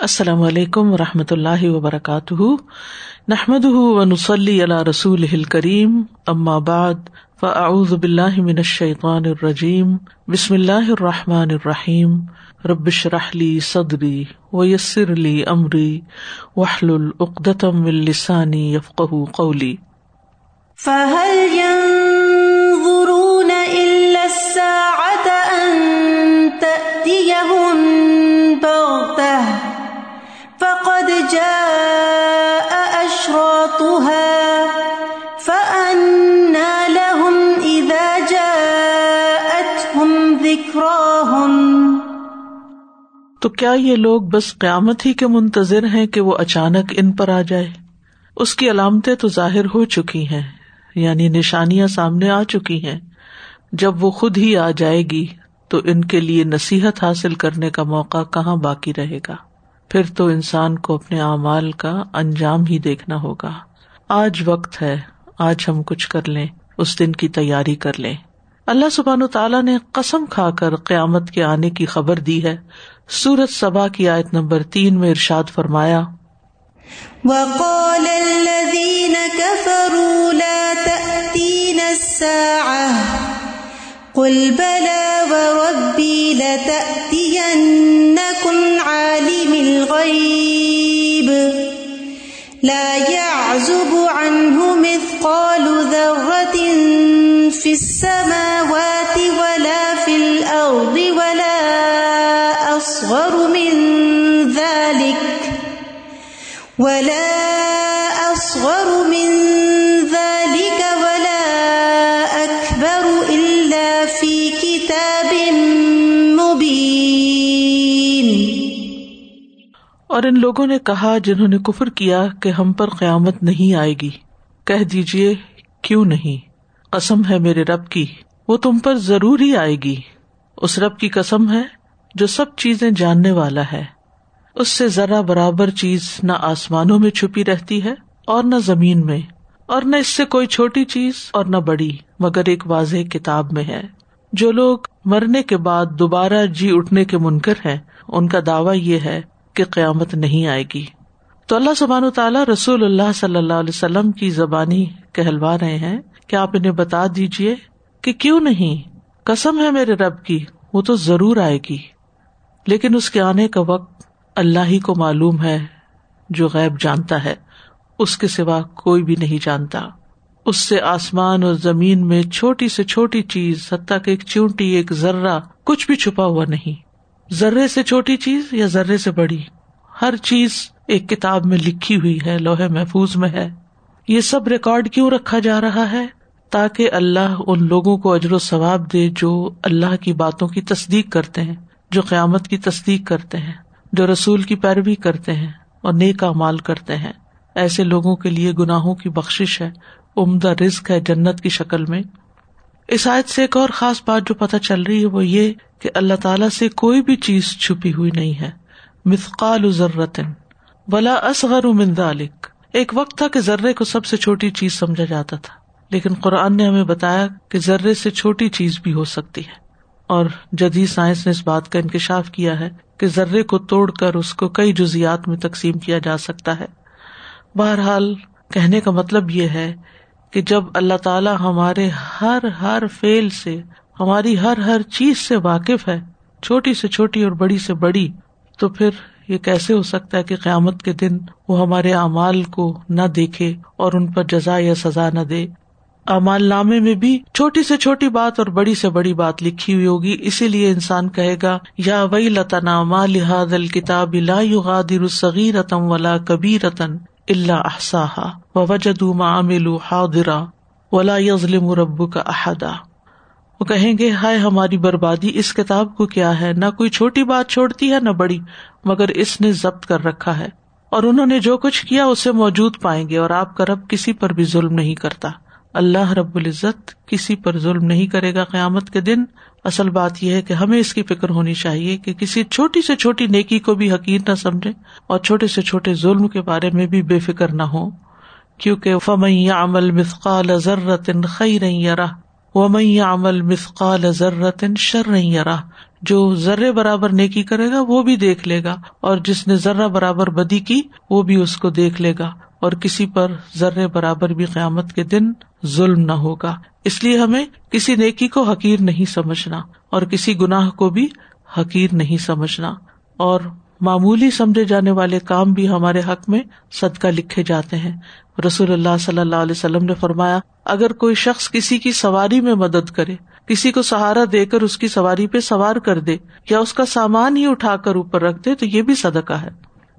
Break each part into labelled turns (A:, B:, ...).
A: السلام علیکم و رحمۃ اللہ وبرکاتہ۔ نحمد ونسلی علیہ رسول کریم بعد، فاعوذ باللہ من الشیطان الرجیم، بسم اللہ الرحمٰن الرحیم۔ ربش رحلی صدری ویسر علی عمری وحل العقدم السانی یفق قولی۔ فهل ينظرون إلا الساعة أن تأتيهم تو کیا یہ لوگ بس قیامت ہی کے منتظر ہیں کہ وہ اچانک ان پر آ جائے؟ اس کی علامتیں تو ظاہر ہو چکی ہیں یعنی نشانیاں سامنے آ چکی ہیں۔ جب وہ خود ہی آ جائے گی، تو ان کے لیے نصیحت حاصل کرنے کا موقع کہاں باقی رہے گا؟ پھر تو انسان کو اپنے اعمال کا انجام ہی دیکھنا ہوگا۔ آج وقت ہے، آج ہم کچھ کر لیں، اس دن کی تیاری کر لیں۔ اللہ سبحان تعالیٰ نے قسم کھا کر قیامت کے آنے کی خبر دی ہے۔ سورت سبا کی آیت نمبر تین میں ارشاد فرمایا، وقال الذين كفروا لا تأتينا الساعة، قل بلى وربي لتأتينكم عالم الغيب، لا يعزب عنه مثقال ذرة في السماوات اور ان لوگوں نے کہا جنہوں نے کفر کیا کہ ہم پر قیامت نہیں آئے گی۔ کہہ دیجیے کیوں نہیں؟ قسم ہے میرے رب کی، وہ تم پر ضرور ہی آئے گی۔ اس رب کی قسم ہے جو سب چیزیں جاننے والا ہے۔ اس سے ذرا برابر چیز نہ آسمانوں میں چھپی رہتی ہے اور نہ زمین میں، اور نہ اس سے کوئی چھوٹی چیز اور نہ بڑی، مگر ایک واضح کتاب میں ہے۔ جو لوگ مرنے کے بعد دوبارہ جی اٹھنے کے منکر ہیں، ان کا دعوی یہ ہے کہ قیامت نہیں آئے گی۔ تو اللہ سبحان تعالیٰ رسول اللہ صلی اللہ علیہ وسلم کی زبانی کہلوا رہے ہیں کہ آپ انہیں بتا دیجیے کہ کیوں نہیں؟ کسم ہے میرے رب کی، وہ تو ضرور آئے گی۔ لیکن اس کے آنے کا وقت اللہ ہی کو معلوم ہے جو غیب جانتا ہے، اس کے سوا کوئی بھی نہیں جانتا۔ اس سے آسمان اور زمین میں چھوٹی سے چھوٹی چیز، حتیٰ کہ ایک چونٹی، ایک ذرہ، کچھ بھی چھپا ہوا نہیں۔ ذرے سے چھوٹی چیز یا ذرے سے بڑی؟ ہر چیز ایک کتاب میں لکھی ہوئی ہے، لوہے محفوظ میں ہے۔ یہ سب ریکارڈ کیوں رکھا جا رہا ہے؟ تاکہ اللہ ان لوگوں کو اجر و ثواب دے جو اللہ کی باتوں کی تصدیق کرتے ہیں، جو قیامت کی تصدیق کرتے ہیں، جو رسول کی پیروی کرتے ہیں اور نیک مال کرتے ہیں۔ ایسے لوگوں کے لیے گناہوں کی بخش ہے، عمدہ رزق ہے جنت کی شکل میں۔ اس آیت سے ایک اور خاص بات جو پتہ چل رہی ہے وہ یہ کہ اللہ تعالیٰ سے کوئی بھی چیز چھپی ہوئی نہیں ہے۔ مثقال ضرورتن ولا اصغر من ذلك ایک وقت تھا کہ ذرے کو سب سے چھوٹی چیز سمجھا جاتا تھا، لیکن قرآن نے ہمیں بتایا کہ ذرے سے چھوٹی چیز بھی ہو سکتی ہے۔ اور جدید سائنس نے اس بات کا انکشاف کیا ہے کہ ذرے کو توڑ کر اس کو کئی جزیات میں تقسیم کیا جا سکتا ہے۔ بہرحال کہنے کا مطلب یہ ہے کہ جب اللہ تعالیٰ ہمارے ہر ہر فیل سے، ہماری ہر ہر چیز سے واقف ہے، چھوٹی سے چھوٹی اور بڑی سے بڑی، تو پھر یہ کیسے ہو سکتا ہے کہ قیامت کے دن وہ ہمارے اعمال کو نہ دیکھے اور ان پر جزا یا سزا نہ دے؟ امال نامے میں بھی چھوٹی سے چھوٹی بات اور بڑی سے بڑی بات لکھی ہوئی ہوگی، اسی لیے انسان کہے گا، یا وئی لتنا ما لحاظ الکتاب لا یغادر صغیرتم ولا کبیرتن اللہ احصاها ووجدوا ما عملوا حاضرا ولا یظلم رب کا احدا۔ وہ کہیں گے، ہائے ہماری بربادی، اس کتاب کو کیا ہے؟ نہ کوئی چھوٹی بات چھوڑتی ہے، نہ بڑی، مگر اس نے ضبط کر رکھا ہے۔ اور انہوں نے جو کچھ کیا، اسے موجود پائیں گے، اور آپ کا رب کسی پر بھی ظلم نہیں کرتا۔ اللہ رب العزت کسی پر ظلم نہیں کرے گا قیامت کے دن۔ اصل بات یہ ہے کہ ہمیں اس کی فکر ہونی چاہیے کہ کسی چھوٹی سے چھوٹی نیکی کو بھی حقیر نہ سمجھے اور چھوٹے سے چھوٹے ظلم کے بارے میں بھی بے فکر نہ ہو۔ کیونکہ فمیا عمل مثقال ذرت خی رہی وہ عمل مثقال ذرت شر نہیں یار جو ذرے برابر نیکی کرے گا وہ بھی دیکھ لے گا اور جس نے ذرہ برابر بدی کی وہ بھی اس کو دیکھ لے گا اور کسی پر ذرے برابر بھی قیامت کے دن ظلم نہ ہوگا۔ اس لیے ہمیں کسی نیکی کو حقیر نہیں سمجھنا اور کسی گناہ کو بھی حقیر نہیں سمجھنا۔ اور معمولی سمجھے جانے والے کام بھی ہمارے حق میں صدقہ لکھے جاتے ہیں۔ رسول اللہ صلی اللہ علیہ وسلم نے فرمایا، اگر کوئی شخص کسی کی سواری میں مدد کرے، کسی کو سہارا دے کر اس کی سواری پہ سوار کر دے یا اس کا سامان ہی اٹھا کر اوپر رکھ دے تو یہ بھی صدقہ ہے۔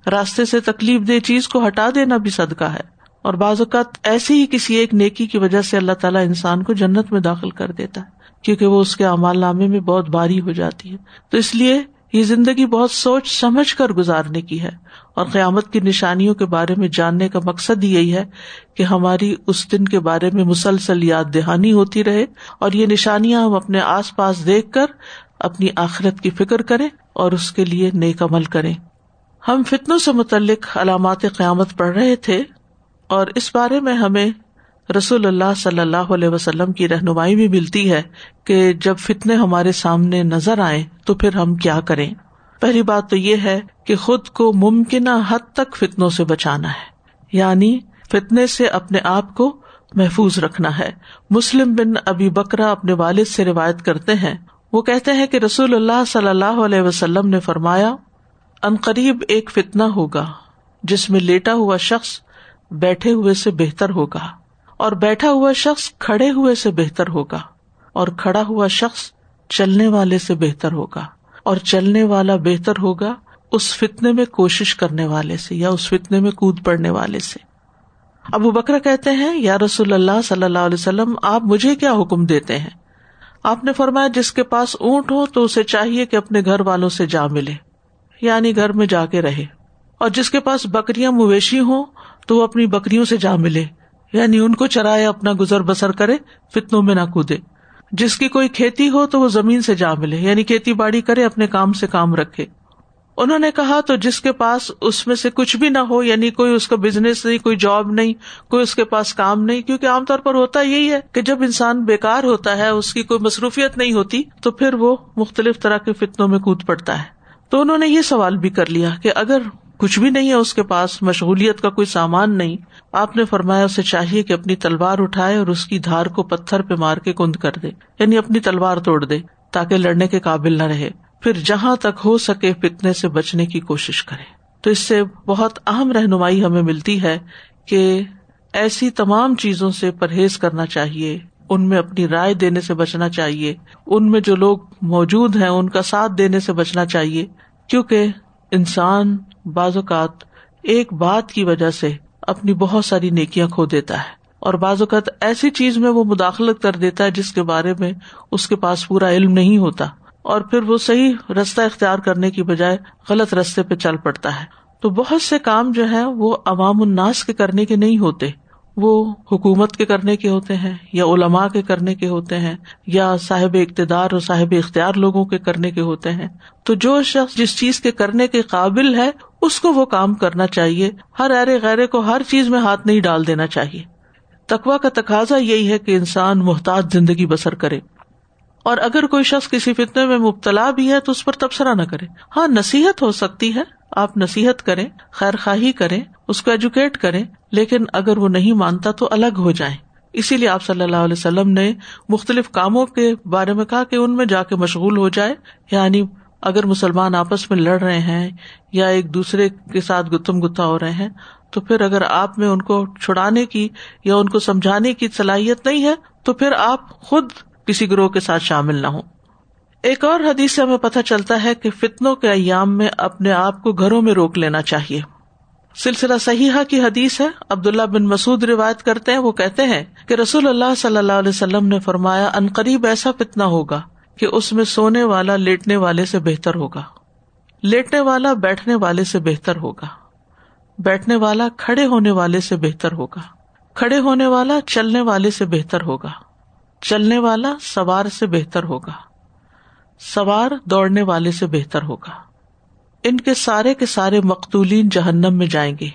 A: راستے سے تکلیف دہ چیز کو ہٹا دینا بھی صدقہ ہے۔ اور بعض اوقات ایسی ہی کسی ایک نیکی کی وجہ سے اللہ تعالیٰ انسان کو جنت میں داخل کر دیتا ہے، کیونکہ وہ اس کے امال نامے میں بہت باری ہو جاتی ہے۔ تو اس لیے یہ زندگی بہت سوچ سمجھ کر گزارنے کی ہے اور قیامت کی نشانیوں کے بارے میں جاننے کا مقصد یہی ہے کہ ہماری اس دن کے بارے میں مسلسل یاد دہانی ہوتی رہے اور یہ نشانیاں ہم اپنے آس پاس دیکھ کر اپنی آخرت کی فکر کریں اور اس کے لیے نیک عمل کریں۔ ہم فتنوں سے متعلق علامات قیامت پڑھ رہے تھے۔ اور اس بارے میں ہمیں رسول اللہ صلی اللہ علیہ وسلم کی رہنمائی بھی ملتی ہے کہ جب فتنے ہمارے سامنے نظر آئے تو پھر ہم کیا کریں؟ پہلی بات تو یہ ہے کہ خود کو ممکنہ حد تک فتنوں سے بچانا ہے یعنی فتنے سے اپنے آپ کو محفوظ رکھنا ہے۔ مسلم بن ابی بکرا اپنے والد سے روایت کرتے ہیں، وہ کہتے ہیں کہ رسول اللہ صلی اللہ علیہ وسلم نے فرمایا عنقریب ایک فتنا ہوگا، جس میں لیٹا ہوا شخص بیٹھے ہوئے سے بہتر ہوگا اور بیٹھا ہوا شخص کھڑے ہوئے سے بہتر ہوگا اور کھڑا ہوا شخص چلنے والے سے بہتر ہوگا اور چلنے والا بہتر ہوگا اس فتنے میں کوشش کرنے والے سے یا اس فتنے میں کود پڑنے والے سے۔ ابو بکرا کہتے ہیں، یا رسول اللہ صلی اللہ علیہ وسلم، آپ مجھے کیا حکم دیتے ہیں؟ آپ نے فرمایا، جس کے پاس اونٹ ہو تو اسے چاہیے کہ اپنے گھر والوں سے جا ملے یعنی گھر میں جا کے رہے۔ اور جس کے پاس بکریاں مویشی ہوں تو وہ اپنی بکریوں سے جا ملے یعنی ان کو چرائے اپنا گزر بسر کرے، فتنوں میں نہ کودے۔ جس کی کوئی کھیتی ہو تو وہ زمین سے جا ملے یعنی کھیتی باڑی کرے، اپنے کام سے کام رکھے۔ انہوں نے کہا، تو جس کے پاس اس میں سے کچھ بھی نہ ہو یعنی کوئی اس کا بزنس نہیں، کوئی جاب نہیں، کوئی اس کے پاس کام نہیں، کیونکہ عام طور پر ہوتا یہی ہے کہ جب انسان بےکار ہوتا ہے، اس کی کوئی مصروفیت نہیں ہوتی، تو پھر وہ مختلف طرح کے فتنوں میں کود پڑتا ہے۔ تو انہوں نے یہ سوال بھی کر لیا کہ اگر کچھ بھی نہیں ہے اس کے پاس، مشغولیت کا کوئی سامان نہیں۔ آپ نے فرمایا، اسے چاہیے کہ اپنی تلوار اٹھائے اور اس کی دھار کو پتھر پہ مار کے کند کر دے یعنی اپنی تلوار توڑ دے، تاکہ لڑنے کے قابل نہ رہے۔ پھر جہاں تک ہو سکے فتنے سے بچنے کی کوشش کرے۔ تو اس سے بہت اہم رہنمائی ہمیں ملتی ہے کہ ایسی تمام چیزوں سے پرہیز کرنا چاہیے، ان میں اپنی رائے دینے سے بچنا چاہیے، ان میں جو لوگ موجود ہیں ان کا ساتھ دینے سے بچنا چاہیے، کیونکہ انسان بعض اوقات ایک بات کی وجہ سے اپنی بہت ساری نیکیاں کھو دیتا ہے اور بعض اوقات ایسی چیز میں وہ مداخلت کر دیتا ہے جس کے بارے میں اس کے پاس پورا علم نہیں ہوتا اور پھر وہ صحیح رستہ اختیار کرنے کی بجائے غلط رستے پہ چل پڑتا ہے۔ تو بہت سے کام جو ہے وہ عوام الناس کے کرنے کے نہیں ہوتے۔ وہ حکومت کے کرنے کے ہوتے ہیں یا علماء کے کرنے کے ہوتے ہیں یا صاحب اقتدار اور صاحب اختیار لوگوں کے کرنے کے ہوتے ہیں، تو جو شخص جس چیز کے کرنے کے قابل ہے، اس کو وہ کام کرنا چاہیے۔ ہر ارے غیرے کو ہر چیز میں ہاتھ نہیں ڈال دینا چاہیے۔ تقوا کا تقاضا یہی ہے کہ انسان محتاط زندگی بسر کرے۔ اور اگر کوئی شخص کسی فتنے میں مبتلا بھی ہے، تو اس پر تبصرہ نہ کرے۔ ہاں نصیحت ہو سکتی ہے، آپ نصیحت کریں، خیر خواہی کریں، اس کو ایجوکیٹ کریں لیکن اگر وہ نہیں مانتا تو الگ ہو جائیں۔ اسی لیے آپ صلی اللہ علیہ وسلم نے مختلف کاموں کے بارے میں کہا کہ ان میں جا کے مشغول ہو جائے۔ یعنی اگر مسلمان آپس میں لڑ رہے ہیں یا ایک دوسرے کے ساتھ گتم گتا ہو رہے ہیں، تو پھر اگر آپ میں ان کو چھڑانے کی یا ان کو سمجھانے کی صلاحیت نہیں ہے، تو پھر آپ خود کسی گروہ کے ساتھ شامل نہ ہوں۔ ایک اور حدیث سے ہمیں پتہ چلتا ہے کہ فتنوں کے ایام میں اپنے آپ کو گھروں میں روک لینا چاہیے۔ سلسلہ صحیحہ کی حدیث ہے۔ عبداللہ بن مسعد روایت کرتے ہیں، وہ کہتے ہیں کہ رسول اللہ صلی اللہ علیہ وسلم نے فرمایا قریب ایسا فتنا ہوگا کہ اس میں سونے والا لیٹنے والے سے بہتر ہوگا۔ لیٹنے والا بیٹھنے والے سے بہتر ہوگا۔ بیٹھنے والا کھڑے ہونے والے سے بہتر ہوگا۔ کھڑے ہونے والا چلنے والے سے بہتر ہوگا۔ چلنے والا سوار سے بہتر ہوگا۔ سوار دوڑنے والے سے بہتر ہوگا۔ ان کے سارے کے سارے مقتولین جہنم میں جائیں گے۔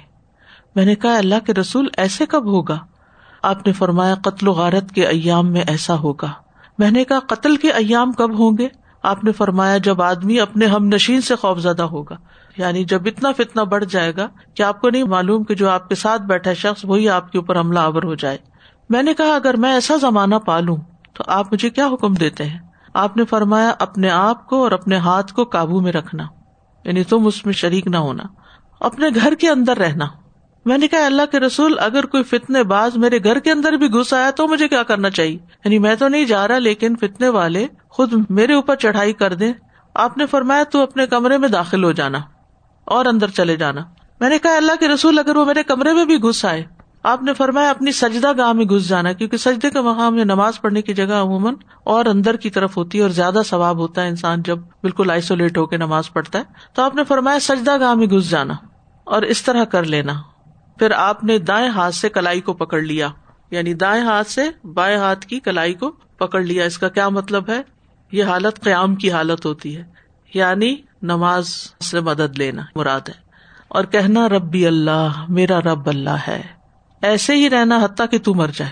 A: میں نے کہا، اللہ کے رسول ایسے کب ہوگا؟ آپ نے فرمایا، قتل و غارت کے ایام میں ایسا ہوگا۔ میں نے کہا، قتل کے ایام کب ہوں گے؟ آپ نے فرمایا، جب آدمی اپنے ہم نشین سے خوف زدہ ہوگا۔ یعنی جب اتنا فتنا بڑھ جائے گا کہ آپ کو نہیں معلوم کہ جو آپ کے ساتھ بیٹھا شخص، وہی آپ کے اوپر حملہ آور ہو جائے۔ میں نے کہا، اگر میں ایسا زمانہ پالوں، تو آپ مجھے کیا حکم دیتے ہیں؟ آپ نے فرمایا، اپنے آپ کو اور اپنے ہاتھ کو قابو میں رکھنا۔ یعنی تم اس میں شریک نہ ہونا، اپنے گھر کے اندر رہنا۔ میں نے کہا، اللہ کے رسول، اگر کوئی فتنے باز میرے گھر کے اندر بھی گھس آیا تو مجھے کیا کرنا چاہیے؟ یعنی میں تو نہیں جا رہا، لیکن فتنے والے خود میرے اوپر چڑھائی کر دیں۔ آپ نے فرمایا، تو اپنے کمرے میں داخل ہو جانا اور اندر چلے جانا۔ میں نے کہا، اللہ کے رسول، اگر وہ میرے کمرے میں بھی گھس آئے آپ نے فرمایا اپنی سجدہ گاہ میں گھس جانا، کیونکہ سجدے کا مقام یا نماز پڑھنے کی جگہ عموماً اور اندر کی طرف ہوتی ہے اور زیادہ ثواب ہوتا ہے انسان جب بالکل آئسولیٹ ہو کے نماز پڑھتا ہے۔ تو آپ نے فرمایا سجدہ گاہ میں گھس جانا اور اس طرح کر لینا۔ پھر آپ نے دائیں ہاتھ سے کلائی کو پکڑ لیا یعنی دائیں ہاتھ سے بائیں ہاتھ کی کلائی کو پکڑ لیا۔ اس کا کیا مطلب ہے؟ یہ حالت قیام کی حالت ہوتی ہے۔ یعنی نماز سے مدد لینا مراد ہے۔ اور کہنا ربی اللہ، میرا رب اللہ ہے۔ ایسے ہی رہنا حتیٰ کہ تم مر جائے۔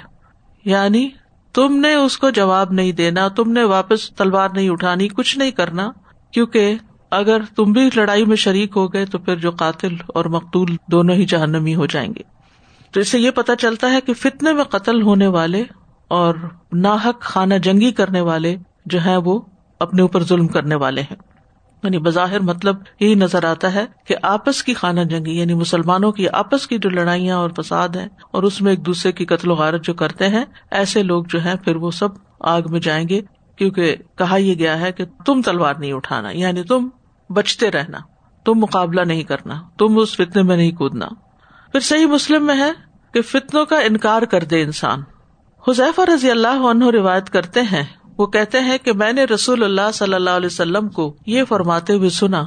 A: یعنی تم نے اس کو جواب نہیں دینا، تم نے واپس تلوار نہیں اٹھانی، کچھ نہیں کرنا، کیونکہ اگر تم بھی لڑائی میں شریک ہو گئے تو پھر جو قاتل اور مقتول دونوں ہی جہنمی ہو جائیں گے۔ تو اس سے یہ پتا چلتا ہے کہ فتنے میں قتل ہونے والے اور ناحک خانہ جنگی کرنے والے جو ہیں وہ اپنے اوپر ظلم کرنے والے ہیں۔ یعنی بظاہر مطلب یہی نظر آتا ہے کہ آپس کی خانہ جنگی یعنی مسلمانوں کی آپس کی جو لڑائیاں اور فساد ہیں اور اس میں ایک دوسرے کی قتل و غارت جو کرتے ہیں، ایسے لوگ جو ہیں پھر وہ سب آگ میں جائیں گے، کیونکہ کہا یہ گیا ہے کہ تم تلوار نہیں اٹھانا یعنی تم بچتے رہنا، تم مقابلہ نہیں کرنا، تم اس فتنے میں نہیں کودنا۔ پھر صحیح مسلم میں ہے کہ فتنوں کا انکار کر دے انسان۔ حذیفہ رضی اللہ عنہ روایت کرتے ہیں وہ کہتے ہیں کہ میں نے رسول اللہ صلی اللہ علیہ وسلم کو یہ فرماتے ہوئے سنا،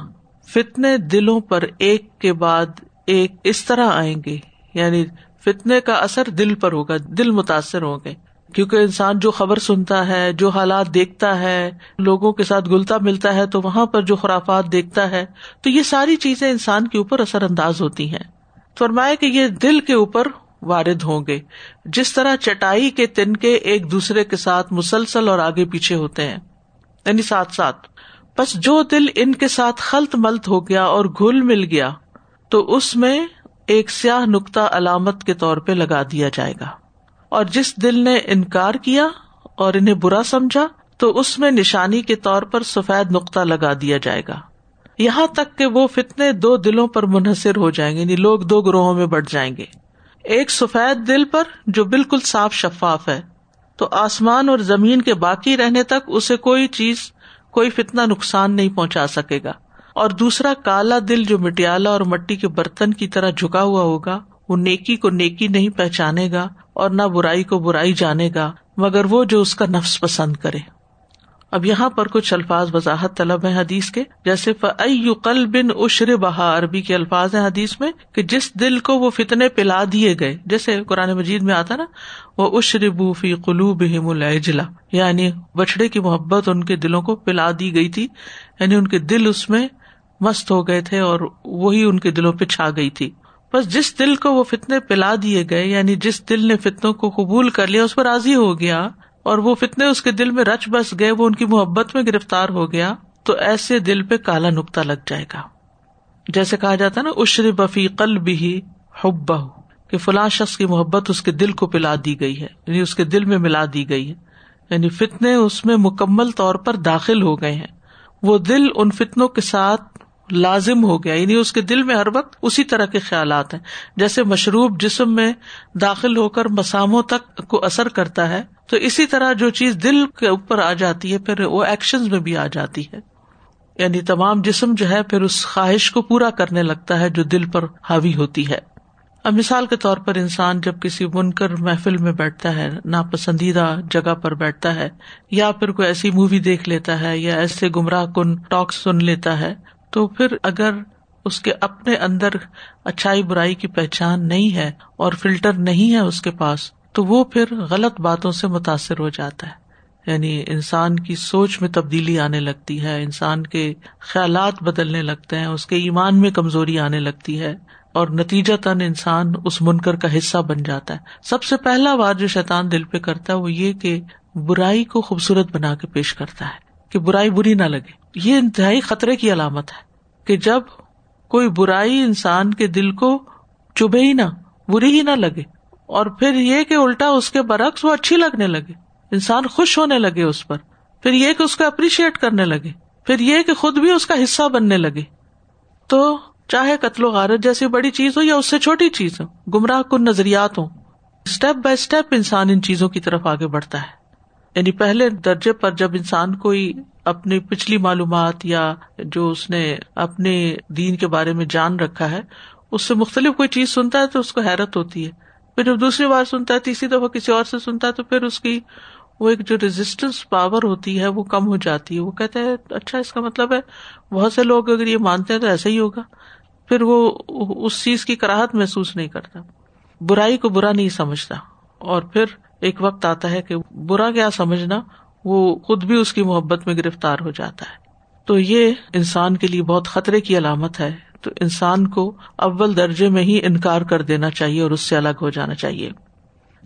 A: فتنے دلوں پر ایک کے بعد ایک اس طرح آئیں گے یعنی فتنے کا اثر دل پر ہوگا، دل متاثر ہوں گے۔ کیونکہ انسان جو خبر سنتا ہے، جو حالات دیکھتا ہے، لوگوں کے ساتھ گلتا ملتا ہے، تو وہاں پر جو خرافات دیکھتا ہے، تو یہ ساری چیزیں انسان کے اوپر اثر انداز ہوتی ہیں۔ فرمائے کہ یہ دل کے اوپر وارد ہوں گے۔ جس طرح چٹائی کے تن کے ایک دوسرے کے ساتھ مسلسل اور آگے پیچھے ہوتے ہیں۔ یعنی ساتھ ساتھ۔ بس جو دل ان کے ساتھ خلط ملت ہو گیا اور گل مل گیا، تو اس میں ایک سیاہ نقطہ علامت کے طور پہ لگا دیا جائے گا۔ اور جس دل نے انکار کیا اور انہیں برا سمجھا، تو اس میں نشانی کے طور پر سفید نقطہ لگا دیا جائے گا۔ یہاں تک کہ وہ فتنے دو دلوں پر منحصر ہو جائیں گے یعنی لوگ دو گروہوں میں بٹ جائیں گے۔ ایک سفید دل پر جو بالکل صاف شفاف ہے، تو آسمان اور زمین کے باقی رہنے تک اسے کوئی چیز، کوئی فتنا نقصان نہیں پہنچا سکے گا۔ اور دوسرا کالا دل جو مٹیالہ اور مٹی کے برتن کی طرح جھکا ہوا ہوگا، وہ نیکی کو نیکی نہیں پہچانے گا اور نہ برائی کو برائی جانے گا، مگر وہ جو اس کا نفس پسند کرے۔ اب یہاں پر کچھ الفاظ وضاحت طلب ہے حدیث کے، جیسے فل بن اشر بہا عربی کے الفاظ ہیں حدیث میں، کہ جس دل کو وہ فتنے پلا دیے گئے، جیسے قرآن مجید میں آتا نا وہ اشر بوفی قلو بہم الجلا یعنی بچڑے کی محبت ان کے دلوں کو پلا دی گئی تھی یعنی ان کے دل اس میں مست ہو گئے تھے اور وہی ان کے دلوں پہ چھا گئی تھی۔ بس جس دل کو وہ فتنے پلا دیے گئے یعنی جس دل نے فتنوں کو قبول کر لیا، اس پر راضی ہو گیا اور وہ فتنے اس کے دل میں رچ بس گئے، وہ ان کی محبت میں گرفتار ہو گیا، تو ایسے دل پہ کالا نکتا لگ جائے گا۔ جیسے کہا جاتا نا اشر بفی قل بھی حب کہ فلاں شخص کی محبت اس کے دل کو پلا دی گئی ہے یعنی اس کے دل میں ملا دی گئی ہے۔ یعنی فتنے اس میں مکمل طور پر داخل ہو گئے ہیں۔ وہ دل ان فتنوں کے ساتھ لازم ہو گیا یعنی اس کے دل میں ہر وقت اسی طرح کے خیالات ہیں۔ جیسے مشروب جسم میں داخل ہو کر مساموں تک کو اثر کرتا ہے، تو اسی طرح جو چیز دل کے اوپر آ جاتی ہے، پھر وہ ایکشن میں بھی آ جاتی ہے۔ یعنی تمام جسم جو ہے، پھر اس خواہش کو پورا کرنے لگتا ہے جو دل پر حاوی ہوتی ہے۔ اب مثال کے طور پر انسان جب کسی بنکر محفل میں بیٹھتا ہے، ناپسندیدہ جگہ پر بیٹھتا ہے، یا پھر کوئی ایسی مووی دیکھ لیتا ہے، یا ایسے گمراہ کن ٹاک سن لیتا ہے تو پھر اگر اس کے اپنے اندر اچھائی برائی کی پہچان نہیں ہے اور فلٹر نہیں ہے اس کے پاس، تو وہ پھر غلط باتوں سے متاثر ہو جاتا ہے۔ یعنی انسان کی سوچ میں تبدیلی آنے لگتی ہے، انسان کے خیالات بدلنے لگتے ہیں، اس کے ایمان میں کمزوری آنے لگتی ہے اور نتیجہ تن انسان اس منکر کا حصہ بن جاتا ہے۔ سب سے پہلا بات جو شیطان دل پہ کرتا ہے وہ یہ کہ برائی کو خوبصورت بنا کے پیش کرتا ہے، کہ برائی بری نہ لگے۔ یہ انتہائی خطرے کی علامت ہے کہ جب کوئی برائی انسان کے دل کو چبھے ہی نہ، بری ہی نہ لگے، اور پھر یہ کہ الٹا اس کے برعکس وہ اچھی لگنے لگے، انسان خوش ہونے لگے اس پر، پھر یہ کہ اس کو اپریشیٹ کرنے لگے، پھر یہ کہ خود بھی اس کا حصہ بننے لگے۔ تو چاہے قتل و غارت جیسی بڑی چیز ہو یا اس سے چھوٹی چیز ہو، گمراہ کن نظریات ہوں۔ اسٹیپ بائی اسٹیپ انسان ان چیزوں کی طرف آگے بڑھتا ہے۔ یعنی پہلے درجے پر جب انسان کوئی اپنی پچھلی معلومات یا جو اس نے اپنے دین کے بارے میں جان رکھا ہے، اس سے مختلف کوئی چیز سنتا ہے تو اس کو حیرت ہوتی ہے۔ پھر جب دوسری بار سنتا ہے، تیسری دفعہ کسی اور سے سنتا ہے تو پھر اس کی وہ ایک جو ریزسٹینس پاور ہوتی ہے وہ کم ہو جاتی ہے۔ وہ کہتے ہیں اچھا اس کا مطلب ہے بہت سے لوگ اگر یہ مانتے ہیں تو ایسا ہی ہوگا۔ پھر وہ اس چیز کی کراہت محسوس نہیں کرتا۔ برائی کو برا نہیں سمجھتا۔ اور پھر ایک وقت آتا ہے کہ برا کیا سمجھنا، وہ خود بھی اس کی محبت میں گرفتار ہو جاتا ہے۔ تو یہ انسان کے لیے بہت خطرے کی علامت ہے۔ تو انسان کو اول درجے میں ہی انکار کر دینا چاہیے اور اس سے الگ ہو جانا چاہیے۔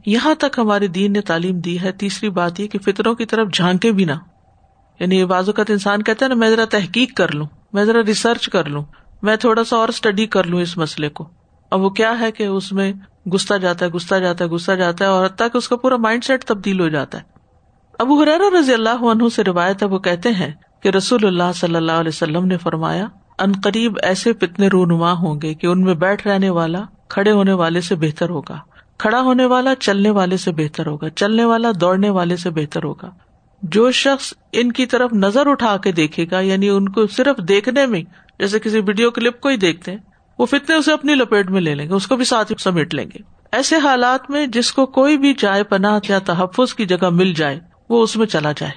A: یہاں تک ہمارے دین نے تعلیم دی ہے۔ تیسری بات یہ کہ فطروں کی طرف جھانکے بھی نہ۔ یعنی بعض اوقات انسان کہتا ہے نا، میں ذرا تحقیق کر لوں، میں ذرا ریسرچ کر لوں، میں تھوڑا سا اور اسٹڈی کر لوں اس مسئلے کو۔ اب وہ کیا ہے کہ اس میں گستا جاتا ہے، گستا جاتا ہے، گستا جاتا ہے اور حتیٰ کہ اس کا پورا مائنڈ سیٹ تبدیل ہو جاتا ہے۔ ابو حرار رضی اللہ عنہ سے روایت ہے، وہ کہتے ہیں کہ رسول اللہ صلی اللہ علیہ وسلم نے فرمایا، ان قریب ایسے فتنے رونما ہوں گے کہ ان میں بیٹھ رہنے والا کھڑے ہونے والے سے بہتر ہوگا، کھڑا ہونے والا چلنے والے سے بہتر ہوگا، چلنے والا دوڑنے والے سے بہتر ہوگا۔ جو شخص ان کی طرف نظر اٹھا کے دیکھے گا یعنی ان کو صرف دیکھنے میں، جیسے کسی ویڈیو کلپ کو ہی دیکھتے ہیں وہ فتنے اسے اپنی لپیٹ میں لے لیں گے، اس کو بھی ساتھ ہی سمیٹ لیں گے۔ ایسے حالات میں جس کو کوئی بھی جائے پناہ یا تحفظ کی جگہ مل جائے، وہ اس میں چلا جائے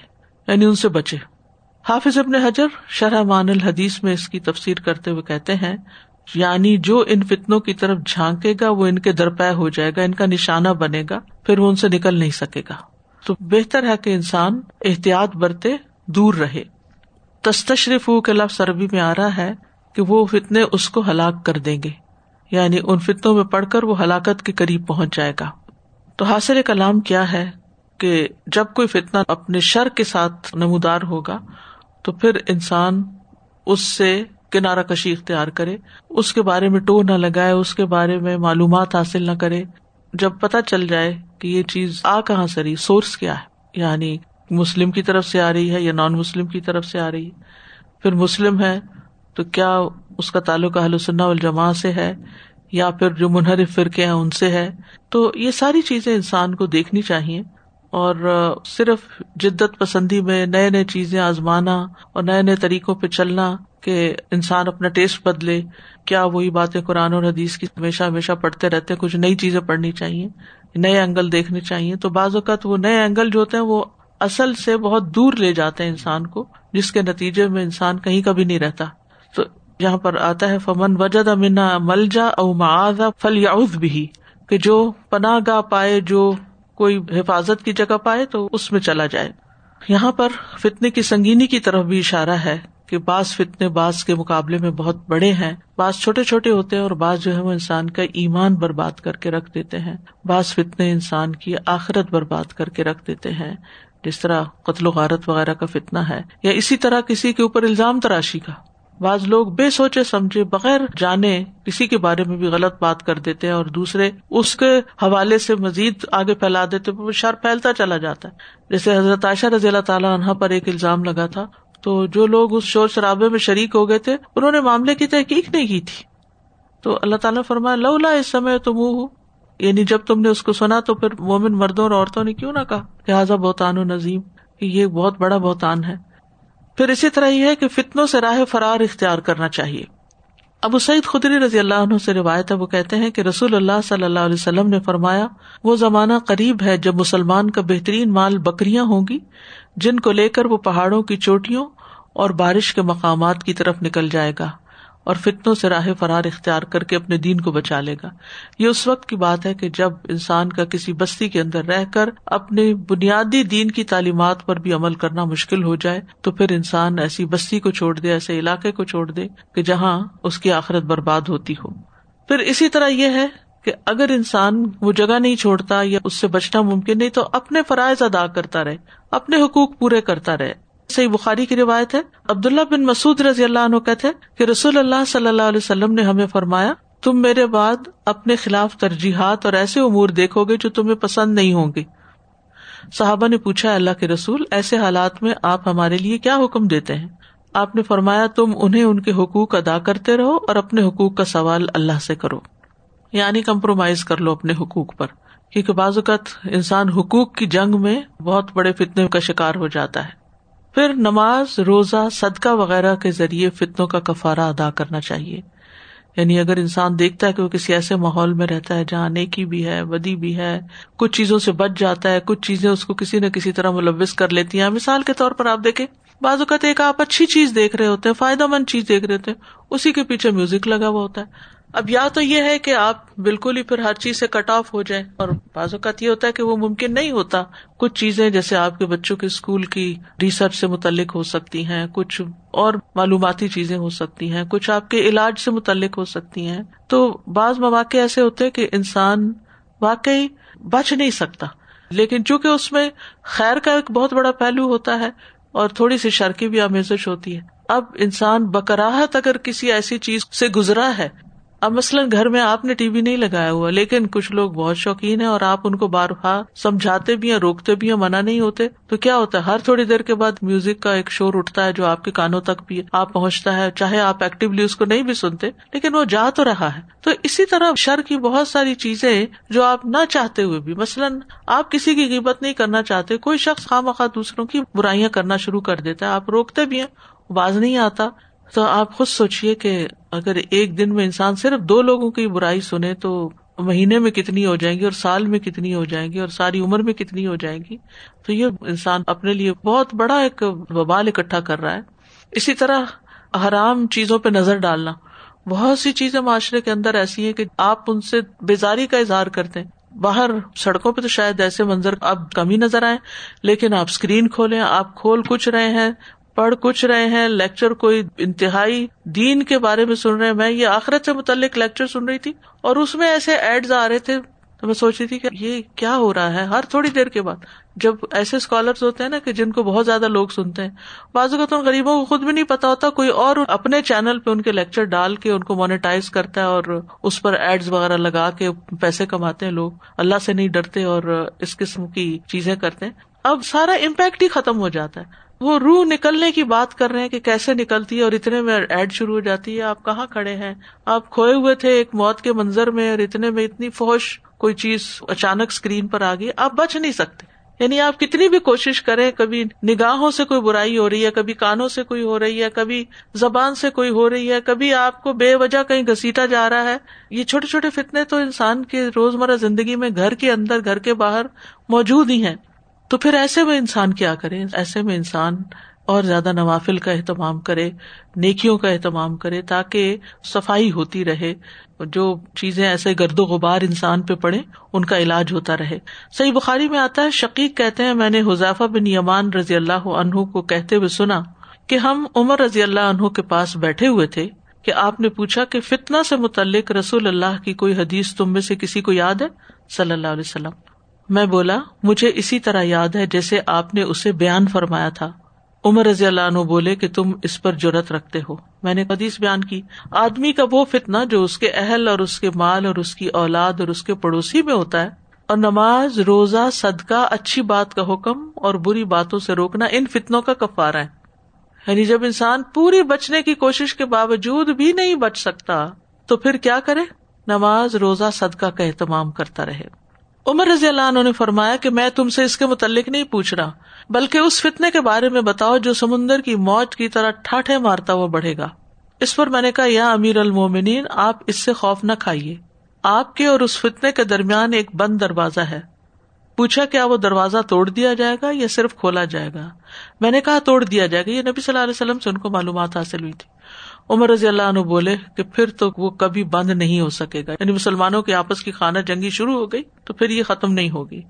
A: یعنی ان سے بچے۔ حافظ ابن حجر شرح مان الحدیث میں اس کی تفسیر کرتے ہوئے کہتے ہیں یعنی جو ان فتنوں کی طرف جھانکے گا، وہ ان کے درپے ہو جائے گا، ان کا نشانہ بنے گا، پھر وہ ان سے نکل نہیں سکے گا۔ تو بہتر ہے کہ انسان احتیاط برتے دور رہے۔ تستشرف کے لفظ عربی میں آ رہا ہے کہ وہ فتنے اس کو ہلاک کر دیں گے۔ یعنی ان فتنوں میں پڑھ کر وہ ہلاکت کے قریب پہنچ جائے گا۔ تو حاصل کلام کیا ہے کہ جب کوئی فتنا اپنے شر کے ساتھ نمودار ہوگا، تو پھر انسان اس سے کنارا کشی اختیار کرے، اس کے بارے میں ٹو نہ لگائے، اس کے بارے میں معلومات حاصل نہ کرے۔ جب پتا چل جائے کہ یہ چیز آ کہاں سے رہی سورس کیا ہے یعنی مسلم کی طرف سے آ رہی ہے یا نان مسلم کی طرف سے آ رہی ہے۔ پھر مسلم ہے تو کیا اس کا تعلق اہل سنہ الجماع سے ہے یا پھر جو منحرف فرقے ہیں ان سے ہے؟ تو یہ ساری چیزیں انسان کو دیکھنی چاہیے اور صرف جدت پسندی میں نئے نئے چیزیں آزمانا اور نئے نئے طریقوں پہ چلنا کہ انسان اپنا ٹیسٹ بدلے، کیا وہی باتیں قرآن اور حدیث کی ہمیشہ ہمیشہ پڑھتے رہتے کچھ نئی چیزیں پڑھنی چاہیے، نئے اینگل دیکھنے چاہیے۔ تو بعض اوقات وہ نئے اینگل جو ہوتے ہیں وہ اصل سے بہت دور لے جاتے ہیں انسان کو، جس کے نتیجے میں انسان کہیں کبھی نہیں رہتا۔ تو یہاں پر آتا ہے، فمن وجد امنا ملجا او معذا فل یا بھی کہ جو پناہ گاہ پائے، جو کوئی حفاظت کی جگہ پائے، تو اس میں چلا جائے۔ یہاں پر فتنے کی سنگینی کی طرف بھی اشارہ ہے کہ بعض فتنے بعض کے مقابلے میں بہت بڑے ہیں۔ بعض چھوٹے چھوٹے ہوتے ہیں اور بعض جو ہے وہ انسان کا ایمان برباد کر کے رکھ دیتے ہیں۔ بعض فتنے انسان کی آخرت برباد کر کے رکھ دیتے ہیں۔ جس طرح قتل و غارت وغیرہ کا فتنا ہے، یا اسی طرح کسی کے اوپر الزام تراشی کا۔ بعض لوگ بے سوچے سمجھے بغیر جانے کسی کے بارے میں بھی غلط بات کر دیتے ہیں اور دوسرے اس کے حوالے سے مزید آگے پھیلا دیتے وہ شر پھیلتا چلا جاتا ہے۔ جیسے حضرت عائشہ رضی اللہ تعالیٰ عنہ پر ایک الزام لگا تھا، تو جو لوگ اس شور شرابے میں شریک ہو گئے تھے، انہوں نے معاملے کی تحقیق نہیں کی تھی۔ تو اللہ تعالیٰ فرمایا، لولا اس سمے تم ہو یعنی جب تم نے اس کو سنا تو پھر مومن مردوں اور عورتوں نے کیوں نہ کہا لہٰذا بہتان و نظیم یہ بہت بڑا بہتان ہے۔ پھر اسی طرح یہ ہے کہ فتنوں سے راہ فرار اختیار کرنا چاہیے۔ ابو سعید خدری رضی اللہ عنہ سے روایت ہے، وہ کہتے ہیں کہ رسول اللہ صلی اللہ علیہ وسلم نے فرمایا، وہ زمانہ قریب ہے جب مسلمان کا بہترین مال بکریاں ہوں گی، جن کو لے کر وہ پہاڑوں کی چوٹیوں اور بارش کے مقامات کی طرف نکل جائے گا۔ اور فتنوں سے راہ فرار اختیار کر کے اپنے دین کو بچا لے گا۔ یہ اس وقت کی بات ہے کہ جب انسان کا کسی بستی کے اندر رہ کر اپنے بنیادی دین کی تعلیمات پر بھی عمل کرنا مشکل ہو جائے، تو پھر انسان ایسی بستی کو چھوڑ دے، ایسے علاقے کو چھوڑ دے کہ جہاں اس کی آخرت برباد ہوتی ہو۔ پھر اسی طرح یہ ہے کہ اگر انسان وہ جگہ نہیں چھوڑتا یا اس سے بچنا ممکن نہیں، تو اپنے فرائض ادا کرتا رہے، اپنے حقوق پورے کرتا رہے۔ صحیح بخاری کی روایت ہے۔ عبداللہ بن مسعد رضی اللہ عنہ کہتے کہ رسول اللہ صلی اللہ علیہ وسلم نے ہمیں فرمایا، تم میرے بعد اپنے خلاف ترجیحات اور ایسے امور دیکھو گے جو تمہیں پسند نہیں ہوں گے۔ صحابہ نے پوچھا اللہ کے رسول، ایسے حالات میں آپ ہمارے لیے کیا حکم دیتے ہیں؟ آپ نے فرمایا، تم انہیں ان کے حقوق ادا کرتے رہو اور اپنے حقوق کا سوال اللہ سے کرو۔ یعنی کمپرومائز کر لو اپنے حقوق پر۔ کیونکہ بعض اوقات انسان حقوق کی جنگ میں بہت بڑے فتنے کا شکار ہو جاتا ہے۔ پھر نماز، روزہ، صدقہ وغیرہ کے ذریعے فتنوں کا کفارہ ادا کرنا چاہیے۔ یعنی اگر انسان دیکھتا ہے کہ وہ کسی ایسے ماحول میں رہتا ہے جہاں نیکی بھی ہے بدی بھی ہے، کچھ چیزوں سے بچ جاتا ہے، کچھ چیزیں اس کو کسی نہ کسی طرح ملوث کر لیتی ہیں۔ مثال کے طور پر آپ دیکھیں، بعض اوقات ایک آپ اچھی چیز دیکھ رہے ہوتے ہیں، فائدہ مند چیز دیکھ رہے ہوتے ہیں، اسی کے پیچھے میوزک لگا ہوا ہوتا ہے۔ اب یا تو یہ ہے کہ آپ بالکل ہی پھر ہر چیز سے کٹ آف ہو جائیں اور بعض اوقات یہ ہوتا ہے کہ وہ ممکن نہیں ہوتا۔ کچھ چیزیں جیسے آپ کے بچوں کے اسکول کی ریسرچ سے متعلق ہو سکتی ہیں، کچھ اور معلوماتی چیزیں ہو سکتی ہیں، کچھ آپ کے علاج سے متعلق ہو سکتی ہیں۔ تو بعض مواقع ایسے ہوتے ہیں کہ انسان واقعی بچ نہیں سکتا۔ لیکن چونکہ اس میں خیر کا ایک بہت بڑا پہلو ہوتا ہے اور تھوڑی سی شر کی بھی آمیزش ہوتی ہے۔ اب انسان بکراہت اگر کسی ایسی چیز سے گزرا ہے اب مثلاً گھر میں آپ نے ٹی وی نہیں لگایا ہوا، لیکن کچھ لوگ بہت شوقین ہیں اور آپ ان کو بار بار سمجھاتے بھی ہیں، روکتے بھی ہیں، منع نہیں ہوتے۔ تو کیا ہوتا ہے؟ ہر تھوڑی دیر کے بعد میوزک کا ایک شور اٹھتا ہے جو آپ کے کانوں تک بھی آپ پہنچتا ہے، چاہے آپ ایکٹیولی اس کو نہیں بھی سنتے، لیکن وہ جا تو رہا ہے۔ تو اسی طرح شر کی بہت ساری چیزیں جو آپ نہ چاہتے ہوئے بھی، مثلاً آپ کسی کی قیمت نہیں کرنا چاہتے، کوئی شخص خواہ مخواہ دوسروں کی برائیاں کرنا شروع کر دیتا ہے، آپ روکتے بھی ہیں باز نہیں آتا تو آپ خود سوچیے کہ اگر ایک دن میں انسان صرف دو لوگوں کی برائی سنے تو مہینے میں کتنی ہو جائیں گی اور سال میں کتنی ہو جائیں گی اور ساری عمر میں کتنی ہو جائے گی؟ تو یہ انسان اپنے لیے بہت بڑا ایک وبال اکٹھا کر رہا ہے۔ اسی طرح حرام چیزوں پہ نظر ڈالنا۔ بہت سی چیزیں معاشرے کے اندر ایسی ہیں کہ آپ ان سے بیزاری کا اظہار کرتے ہیں۔ باہر سڑکوں پہ تو شاید ایسے منظر اب کم ہی نظر آئے، لیکن آپ اسکرین کھولیں، آپ کھول کچھ رہے ہیں پڑھ کچھ رہے ہیں لیکچر کوئی انتہائی دین کے بارے میں سن رہے ہیں۔ میں یہ آخرت سے متعلق لیکچر سن رہی تھی اور اس میں ایسے ایڈز آ رہے تھے تو میں سوچ رہی تھی کہ یہ کیا ہو رہا ہے؟ ہر تھوڑی دیر کے بعد جب ایسے اسکالرس ہوتے ہیں نا کہ جن کو بہت زیادہ لوگ سنتے ہیں بازو کا تو غریبوں کو خود بھی نہیں پتا ہوتا کوئی اور اپنے چینل پہ ان کے لیکچر ڈال کے ان کو مانیٹائز کرتا ہے اور اس پر ایڈز وغیرہ لگا کے پیسے کماتے ہیں لوگ۔ اللہ سے نہیں ڈرتے اور اس قسم کی چیزیں کرتے ہیں۔ اب سارا امپیکٹ ہی ختم ہو جاتا ہے۔ وہ روح نکلنے کی بات کر رہے ہیں کہ کیسے نکلتی ہے اور اتنے میں ایڈ شروع ہو جاتی ہے، آپ کہاں کھڑے ہیں؟ آپ کھوئے ہوئے تھے ایک موت کے منظر میں اور اتنے میں اتنی فوش کوئی چیز اچانک اسکرین پر آ گئی، آپ بچ نہیں سکتے۔ یعنی آپ کتنی بھی کوشش کریں، کبھی نگاہوں سے کوئی برائی ہو رہی ہے، کبھی کانوں سے کوئی ہو رہی ہے، کبھی زبان سے کوئی ہو رہی ہے، کبھی آپ کو بے وجہ کہیں گسیٹا جا رہا ہے۔ یہ چھوٹے چھوٹے فتنے تو انسان کے روزمرہ زندگی میں گھر کے اندر، گھر کے باہر موجود ہی ہیں۔ تو پھر ایسے میں انسان کیا کرے؟ ایسے میں انسان اور زیادہ نوافل کا اہتمام کرے، نیکیوں کا اہتمام کرے، تاکہ صفائی ہوتی رہے، جو چیزیں ایسے گرد و غبار انسان پہ پڑے، ان کا علاج ہوتا رہے۔ صحیح بخاری میں آتا ہے، شقیق کہتے ہیں، میں نے حذیفہ بن یمان رضی اللہ عنہ کو کہتے ہوئے سنا کہ ہم عمر رضی اللہ عنہ کے پاس بیٹھے ہوئے تھے کہ آپ نے پوچھا کہ فتنا سے متعلق رسول اللہ کی کوئی حدیث تم میں سے کسی کو یاد ہے؟ صلی اللہ علیہ وسلم۔ میں بولا، مجھے اسی طرح یاد ہے جیسے آپ نے اسے بیان فرمایا تھا۔ عمر رضی اللہ عنہ بولے کہ تم اس پر جرت رکھتے ہو۔ میں نے حدیث بیان کی۔ آدمی کا وہ فتنا جو اس کے اہل اور اس کے مال اور اس کی اولاد اور اس کے پڑوسی میں ہوتا ہے۔ اور نماز، روزہ، صدقہ، اچھی بات کا حکم اور بری باتوں سے روکنا ان فتنوں کا کفارا ہے۔ یعنی جب انسان پوری بچنے کی کوشش کے باوجود بھی نہیں بچ سکتا، تو پھر کیا کرے؟ نماز، روزہ، صدقہ کا اہتمام کرتا رہے۔ عمر رضی اللہ عنہ نے فرمایا کہ میں تم سے اس کے متعلق نہیں پوچھ رہا، بلکہ اس فتنے کے بارے میں بتاؤ جو سمندر کی موت کی طرح ٹھاٹے مارتا ہوا بڑھے گا۔ اس پر میں نے کہا، یا امیر المومنین، آپ اس سے خوف نہ کھائیے۔ آپ کے اور اس فتنے کے درمیان ایک بند دروازہ ہے۔ پوچھا کیا وہ دروازہ توڑ دیا جائے گا یا صرف کھولا جائے گا؟ میں نے کہا، توڑ دیا جائے گا۔ یہ نبی صلی اللہ علیہ وسلم سے ان کو معلومات حاصل ہوئی تھی۔ عمر رضی اللہ عنہ بولے کہ پھر تو وہ کبھی بند نہیں ہو سکے گا۔ یعنی مسلمانوں کی آپس کی خانہ جنگی شروع ہو گئی تو پھر یہ ختم نہیں ہوگی۔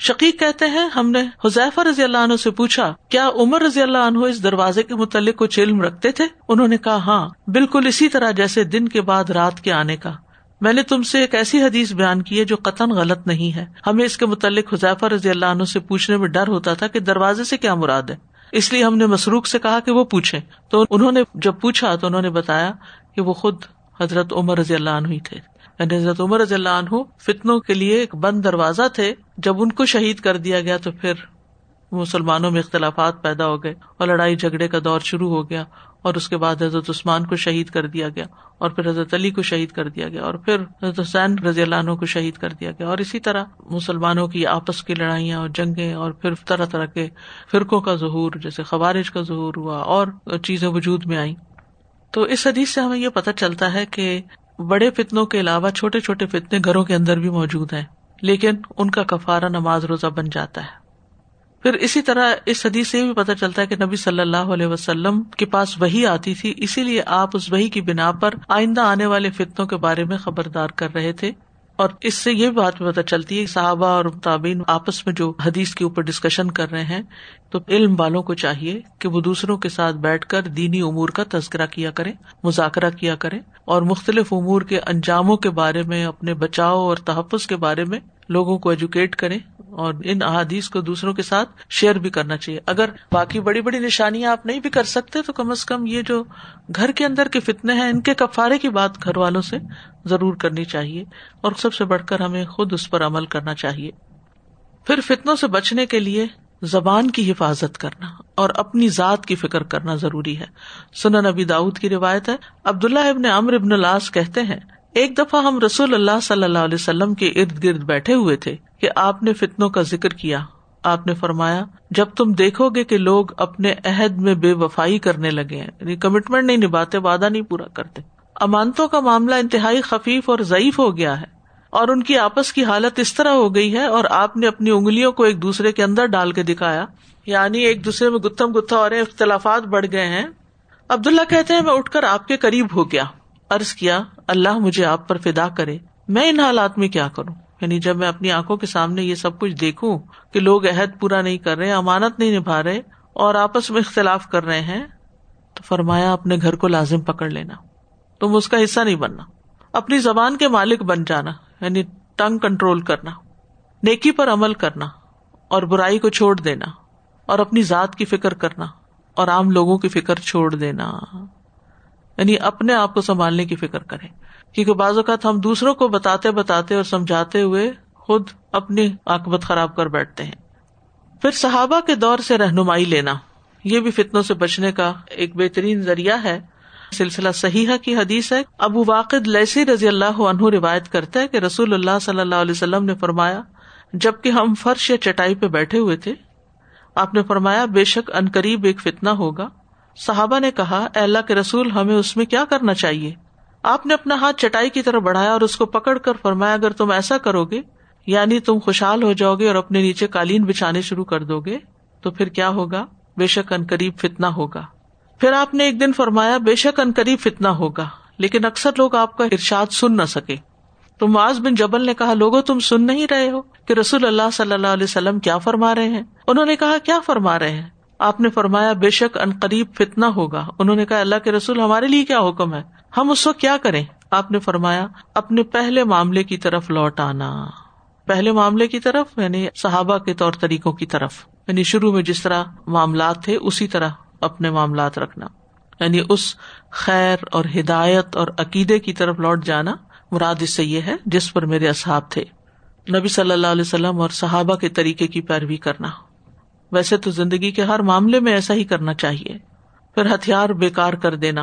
A: شقیق کہتے ہیں، ہم نے حذیفہ رضی اللہ عنہ سے پوچھا، کیا عمر رضی اللہ عنہ اس دروازے کے متعلق کچھ علم رکھتے تھے؟ انہوں نے کہا ہاں بالکل اسی طرح جیسے دن کے بعد رات کے آنے کا۔ میں نے تم سے ایک ایسی حدیث بیان کی ہے جو قطن غلط نہیں ہے۔ ہمیں اس کے متعلق حذیفہ رضی اللہ عنہ سے پوچھنے میں ڈر ہوتا تھا کہ دروازے سے کیا مراد ہے۔ اس لیے ہم نے مسروخ سے کہا کہ وہ پوچھے تو انہوں نے جب پوچھا تو انہوں نے بتایا کہ وہ خود حضرت عمر رضی اللہ عنہ ہی تھے۔ یعنی حضرت عمر رضی اللہ عنہ فتنوں کے لیے ایک بند دروازہ تھے۔ جب ان کو شہید کر دیا گیا تو پھر مسلمانوں میں اختلافات پیدا ہو گئے اور لڑائی جھگڑے کا دور شروع ہو گیا۔ اور اس کے بعد حضرت عثمان کو شہید کر دیا گیا اور پھر حضرت علی کو شہید کر دیا گیا اور پھر حضرت حسین رضی اللہ عنہ کو شہید کر دیا گیا اور اسی طرح مسلمانوں کی آپس کی لڑائیاں اور جنگیں اور پھر طرح طرح کے فرقوں کا ظہور، جیسے خوارج کا ظہور ہوا اور چیزیں وجود میں آئی تو اس حدیث سے ہمیں یہ پتہ چلتا ہے کہ بڑے فتنوں کے علاوہ چھوٹے چھوٹے فتنے گھروں کے اندر بھی موجود ہیں، لیکن ان کا کفارہ نماز روزہ بن جاتا ہے۔ پھر اسی طرح اس حدیث سے بھی پتہ چلتا ہے کہ نبی صلی اللہ علیہ وسلم کے پاس وہی آتی تھی، اسی لیے آپ اس وہی کی بنا پر آئندہ آنے والے فتنوں کے بارے میں خبردار کر رہے تھے۔ اور اس سے یہ بات پتہ چلتی ہے صحابہ اور مطابین آپس میں جو حدیث کے اوپر ڈسکشن کر رہے ہیں، تو علم والوں کو چاہیے کہ وہ دوسروں کے ساتھ بیٹھ کر دینی امور کا تذکرہ کیا کرے مذاکرہ کیا کرے اور مختلف امور کے انجاموں کے بارے میں، اپنے بچاؤ اور تحفظ کے بارے میں لوگوں کو ایجوکیٹ کرے اور ان احادیث کو دوسروں کے ساتھ شیئر بھی کرنا چاہیے۔ اگر باقی بڑی بڑی نشانیاں آپ نہیں بھی کر سکتے، تو کم از کم یہ جو گھر کے اندر کے فتنے ہیں، ان کے کفارے کی بات گھر والوں سے ضرور کرنی چاہیے اور سب سے بڑھ کر ہمیں خود اس پر عمل کرنا چاہیے۔ پھر فتنوں سے بچنے کے لیے زبان کی حفاظت کرنا اور اپنی ذات کی فکر کرنا ضروری ہے۔ سنا نبی داود کی روایت ہے۔ عبداللہ ابن امر ابن الاس کہتے ہیں ایک دفعہ ہم رسول اللہ صلی اللہ علیہ وسلم کے ارد گرد بیٹھے ہوئے تھے کہ آپ نے فتنوں کا ذکر کیا۔ آپ نے فرمایا، جب تم دیکھو گے کہ لوگ اپنے عہد میں بے وفائی کرنے لگے ہیں یعنی کمٹمنٹ نہیں نبھاتے، وعدہ نہیں پورا کرتے۔ امانتوں کا معاملہ انتہائی خفیف اور ضعیف ہو گیا ہے۔ اور ان کی آپس کی حالت اس طرح ہو گئی ہے، اور آپ نے اپنی انگلیوں کو ایک دوسرے کے اندر ڈال کے دکھایا۔ یعنی ایک دوسرے میں گتھم گتھا اور اختلافات بڑھ گئے ہیں۔ عبداللہ کہتے ہیں، میں اٹھ کر آپ کے قریب ہو گیا۔ ارض کیا اللہ مجھے آپ پر فدا کرے، میں ان حالات میں کیا کروں؟ یعنی جب میں اپنی آنکھوں کے سامنے یہ سب کچھ دیکھوں کہ لوگ عہد پورا نہیں کر رہے، امانت نہیں نبھا رہے اور آپس میں اختلاف کر رہے ہیں، تو فرمایا اپنے گھر کو لازم پکڑ لینا۔ تم اس کا حصہ نہیں بننا۔ اپنی زبان کے مالک بن جانا یعنی ٹنگ کنٹرول کرنا، نیکی پر عمل کرنا اور برائی کو چھوڑ دینا اور اپنی ذات کی فکر کرنا اور عام لوگوں کی فکر چھوڑ دینا۔ یعنی اپنے آپ کو سنبھالنے کی فکر کریں۔ کیونکہ بعض اوقات ہم دوسروں کو بتاتے بتاتے اور سمجھاتے ہوئے خود اپنی آکبت خراب کر بیٹھتے ہیں۔ پھر صحابہ کے دور سے رہنمائی لینا، یہ بھی فتنوں سے بچنے کا ایک بہترین ذریعہ ہے۔ سلسلہ صحیح کی حدیث ہے۔ ابو واقد لسی رضی اللہ عنہ روایت کرتا ہے کہ رسول اللہ صلی اللہ علیہ وسلم نے فرمایا، جبکہ ہم فرش یا چٹائی پہ بیٹھے ہوئے تھے، آپ نے فرمایا، بے شک ان قریب ایک فتنا ہوگا۔ صحابہ نے کہا، اے اللہ کے رسول، ہمیں اس میں کیا کرنا چاہیے؟ آپ نے اپنا ہاتھ چٹائی کی طرف بڑھایا اور اس کو پکڑ کر فرمایا، اگر تم ایسا کرو گے یعنی تم خوشحال ہو جاؤ گے اور اپنے نیچے قالین بچھانے شروع کر دو گے تو پھر کیا ہوگا؟ بے شک ان قریب فتنا ہوگا۔ پھر آپ نے ایک دن فرمایا، بے شک ان قریب فتنا ہوگا، لیکن اکثر لوگ آپ کا ارشاد سن نہ سکے۔ تو معاذ بن جبل نے کہا، لوگوں، تم سن نہیں رہے ہو کہ رسول اللہ صلی اللہ علیہ وسلم کیا فرما رہے ہیں؟ انہوں نے کہا، کیا فرما رہے ہیں؟ آپ نے فرمایا، بے شک ان قریب فتنا ہوگا۔ انہوں نے کہا، اللہ کے رسول، ہمارے لیے کیا حکم ہے؟ ہم اس وقت کیا کریں؟ آپ نے فرمایا، اپنے پہلے معاملے کی طرف لوٹ آنا۔ پہلے معاملے کی طرف یعنی صحابہ کے طور طریقوں کی طرف۔ یعنی شروع میں جس طرح معاملات تھے، اسی طرح اپنے معاملات رکھنا۔ یعنی اس خیر اور ہدایت اور عقیدے کی طرف لوٹ جانا۔ مراد اس سے یہ ہے، جس پر میرے اصحاب تھے۔ نبی صلی اللہ علیہ وسلم اور صحابہ کے طریقے کی پیروی کرنا۔ ویسے تو زندگی کے ہر معاملے میں ایسا ہی کرنا چاہیے۔ پھر ہتھیار بےکار کر دینا۔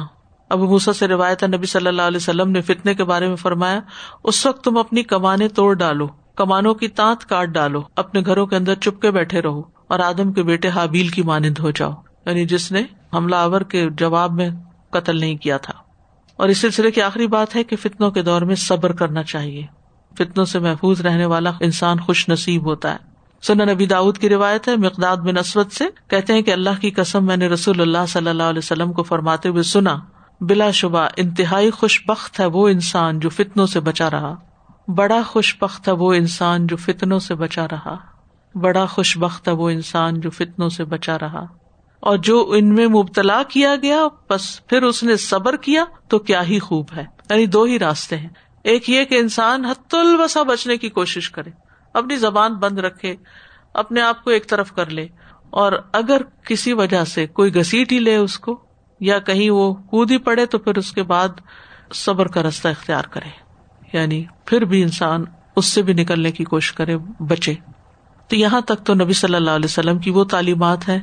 A: ابو موسا سے روایت نبی صلی اللہ علیہ وسلم نے فتنے کے بارے میں فرمایا، اس وقت تم اپنی کمانے توڑ ڈالو، کمانوں کی تانت کاٹ ڈالو، اپنے گھروں کے اندر چپ کے بیٹھے رہو اور آدم کے بیٹے حابیل کی مانند ہو جاؤ۔ یعنی جس نے حملہ آور کے جواب میں قتل نہیں کیا تھا۔ اور اس سلسلے کی آخری بات ہے کہ فتنوں کے دور میں صبر کرنا چاہیے۔ فتنوں سے محفوظ رہنے والا انسان خوش نصیب ہوتا ہے۔ سن نبی داود کی روایت ہے، مقداد بن اسود سے کہتے ہیں کہ اللہ کی قسم میں نے رسول اللہ صلی اللہ علیہ وسلم کو فرماتے ہوئے سنا، بلا شبہ انتہائی خوش بخت ہے وہ انسان جو فتنوں سے بچا رہا۔ بڑا خوش بخت ہے وہ انسان جو فتنوں سے بچا رہا۔ بڑا خوش بخت ہے وہ انسان جو فتنوں سے بچا رہا۔ اور جو ان میں مبتلا کیا گیا بس پھر اس نے صبر کیا تو کیا ہی خوب ہے۔ یعنی دو ہی راستے ہیں۔ ایک یہ کہ انسان حت البسا بچنے کی کوشش کرے۔ اپنی زبان بند رکھے، اپنے آپ کو ایک طرف کر لے۔ اور اگر کسی وجہ سے کوئی گسیٹ ہی لے اس کو، یا کہیں وہ کود ہی پڑے تو پھر اس کے بعد صبر کا رستہ اختیار کرے۔ یعنی پھر بھی انسان اس سے بھی نکلنے کی کوشش کرے، بچے۔ تو یہاں تک تو نبی صلی اللہ علیہ وسلم کی وہ تعلیمات ہے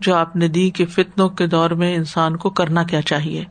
A: جو آپ نے دی کہ فتنوں کے دور میں انسان کو کرنا کیا چاہیے۔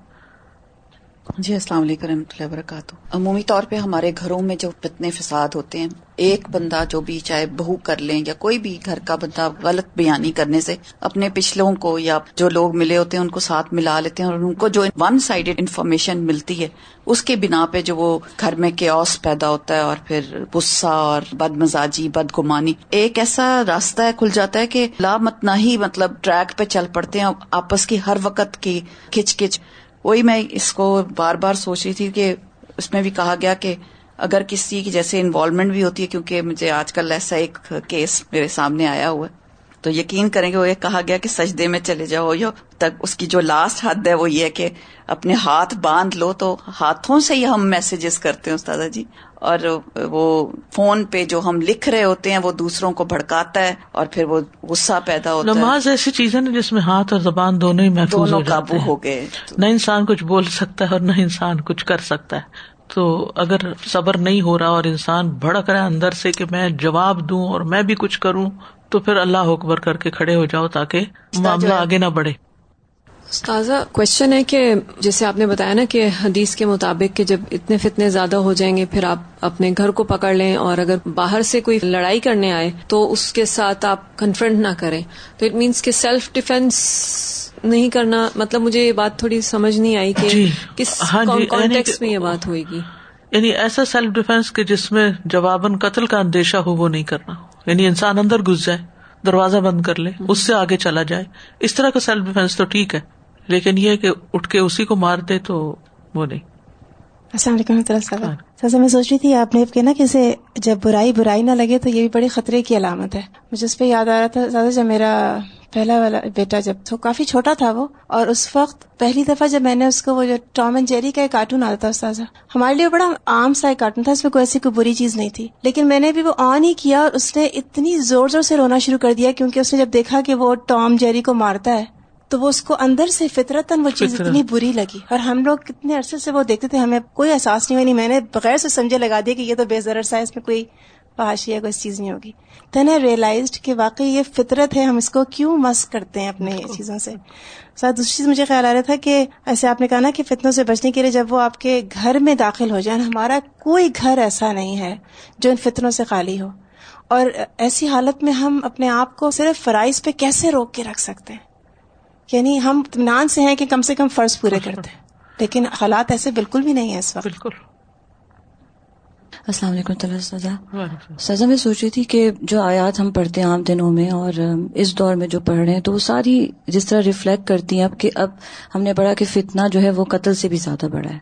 B: جی السلام علیکم رحمۃ اللہ وبرکاتہ۔ عمومی طور پہ ہمارے گھروں میں جو فتنے فساد ہوتے ہیں، ایک بندہ جو بھی چاہے بہو کر لیں یا کوئی بھی گھر کا بندہ غلط بیانی کرنے سے اپنے پچھلوں کو یا جو لوگ ملے ہوتے ہیں، ان کو ساتھ ملا لیتے ہیں اور ان کو جو ون سائڈیڈ انفارمیشن ملتی ہے، اس کے بنا پہ جو وہ گھر میں کیوس پیدا ہوتا ہے اور پھر غصہ اور بد مزاجی بد گمانی ایک ایسا راستہ ہے کھل جاتا ہے کہ لا مت نہ ہی مطلب ٹریک پہ چل پڑتے ہیں، آپس کی ہر وقت کی کھچ کھچ۔ وہی میں اس کو بار بار سوچ رہی تھی کہ اس میں بھی کہا گیا کہ اگر کسی کی جیسے انوالومنٹ بھی ہوتی ہے، کیونکہ مجھے آج کل ایسا ایک کیس میرے سامنے آیا ہوا ہے۔ تو یقین کریں گے وہ یہ کہا گیا کہ سجدے میں چلے جاؤ یا تک اس کی جو لاسٹ حد ہے وہ یہ کہ اپنے ہاتھ باندھ لو تو ہاتھوں سے ہی ہم میسجز کرتے ہیں استاد جی۔ اور وہ فون پہ جو ہم لکھ رہے ہوتے ہیں وہ دوسروں کو بھڑکاتا ہے اور پھر وہ غصہ پیدا ہوتا
A: نماز ہے ایسی چیز ہے نا جس میں ہاتھ اور زبان دونوں ہی محفوظ ہو قابو ہو گئے۔ نہ انسان کچھ بول سکتا ہے اور نہ انسان کچھ کر سکتا ہے۔ تو اگر صبر نہیں ہو رہا اور انسان بھڑک رہا ہے اندر سے کہ میں جواب دوں اور میں بھی کچھ کروں تو پھر اللہ اکبر کر کے کھڑے ہو جاؤ تاکہ معاملہ آگے نہ بڑھے۔
C: تازہ کوشچن ہے کہ جیسے آپ نے بتایا نا کہ حدیث کے مطابق کہ جب اتنے فتنے زیادہ ہو جائیں گے پھر آپ اپنے گھر کو پکڑ لیں اور اگر باہر سے کوئی لڑائی کرنے آئے تو اس کے ساتھ آپ کنفرنٹ نہ کریں۔ تو اٹ مینس کہ سیلف ڈیفینس نہیں کرنا مطلب مجھے یہ بات تھوڑی سمجھ نہیں آئی کہ جی۔ کس کانٹیکس ہاں جی، میں یہ بات ہوئے گی۔
A: یعنی ایسا سیلف ڈیفینس کے جس میں جواباً قتل کا اندیشہ ہو وہ نہیں کرنا۔ یعنی انسان اندر گھس جائے دروازہ بند کر لے اس سے آگے چلا جائے۔ اس طرح کا سیلف ڈیفینس تو ٹھیک ہے لیکن یہ کہ اٹھ کے اسی کو مار دے تو وہ نہیں۔
D: السلام علیکم اللہ سر میں سوچ رہی تھی آپ نے کہ نا کسی جب برائی برائی نہ لگے تو یہ بھی بڑی خطرے کی علامت ہے۔ مجھے اس پہ یاد آ رہا تھا جب میرا پہلا والا بیٹا جب تو کافی چھوٹا تھا وہ اور اس وقت پہلی دفعہ جب میں نے اس کو وہ جو ٹام اینڈ جیری کا ایک کارٹون آتا تھا استاذہ ہمارے لیے بڑا عام سا ایک کارٹون تھا اس میں کوئی ایسی کوئی بری چیز نہیں تھی لیکن میں نے بھی وہ آن ہی کیا اور اس نے اتنی زور زور سے رونا شروع کر دیا کیونکہ اس نے جب دیکھا کہ وہ ٹام جیری کو مارتا ہے تو وہ اس کو اندر سے فطرت وہ چیز اتنی بری لگی۔ اور ہم لوگ کتنے عرصے سے وہ دیکھتے تھے ہمیں کوئی احساس نہیں ہوئی میں نے بغیر سے سمجھے لگا دیا کہ یہ تو بے ضرر سا اس میں کوئی فحاشی یا کوئی چیز نہیں ہوگی۔ تو نے ریئلائزڈ کہ واقعی یہ فطرت ہے ہم اس کو کیوں مس کرتے ہیں اپنے چیزوں سے؟ ساتھ دوسری چیز مجھے خیال آ رہا تھا کہ ایسے آپ نے کہا نا کہ فتنوں سے بچنے کے لیے جب وہ آپ کے گھر میں داخل ہو جائیں ہمارا کوئی گھر ایسا نہیں ہے جو ان فتنوں سے خالی ہو۔ اور ایسی حالت میں ہم اپنے آپ کو صرف فرائض پہ کیسے روک کے رکھ سکتے ہیں؟ یعنی ہم اطمینان سے ہیں کہ کم سے کم فرض پورے کرتے ہیں لیکن حالات ایسے بالکل بھی نہیں ہے اس وقت۔
A: بالکل۔
B: السلام علیکم سزا سزا میں سوچ رہی تھی کہ جو آیات ہم پڑھتے ہیں عام دنوں میں اور اس دور میں جو پڑھ رہے ہیں تو وہ ساری جس طرح ریفلیکٹ کرتی ہیں اب کہ اب ہم نے پڑھا کہ فتنہ جو ہے وہ قتل سے بھی زیادہ بڑا ہے۔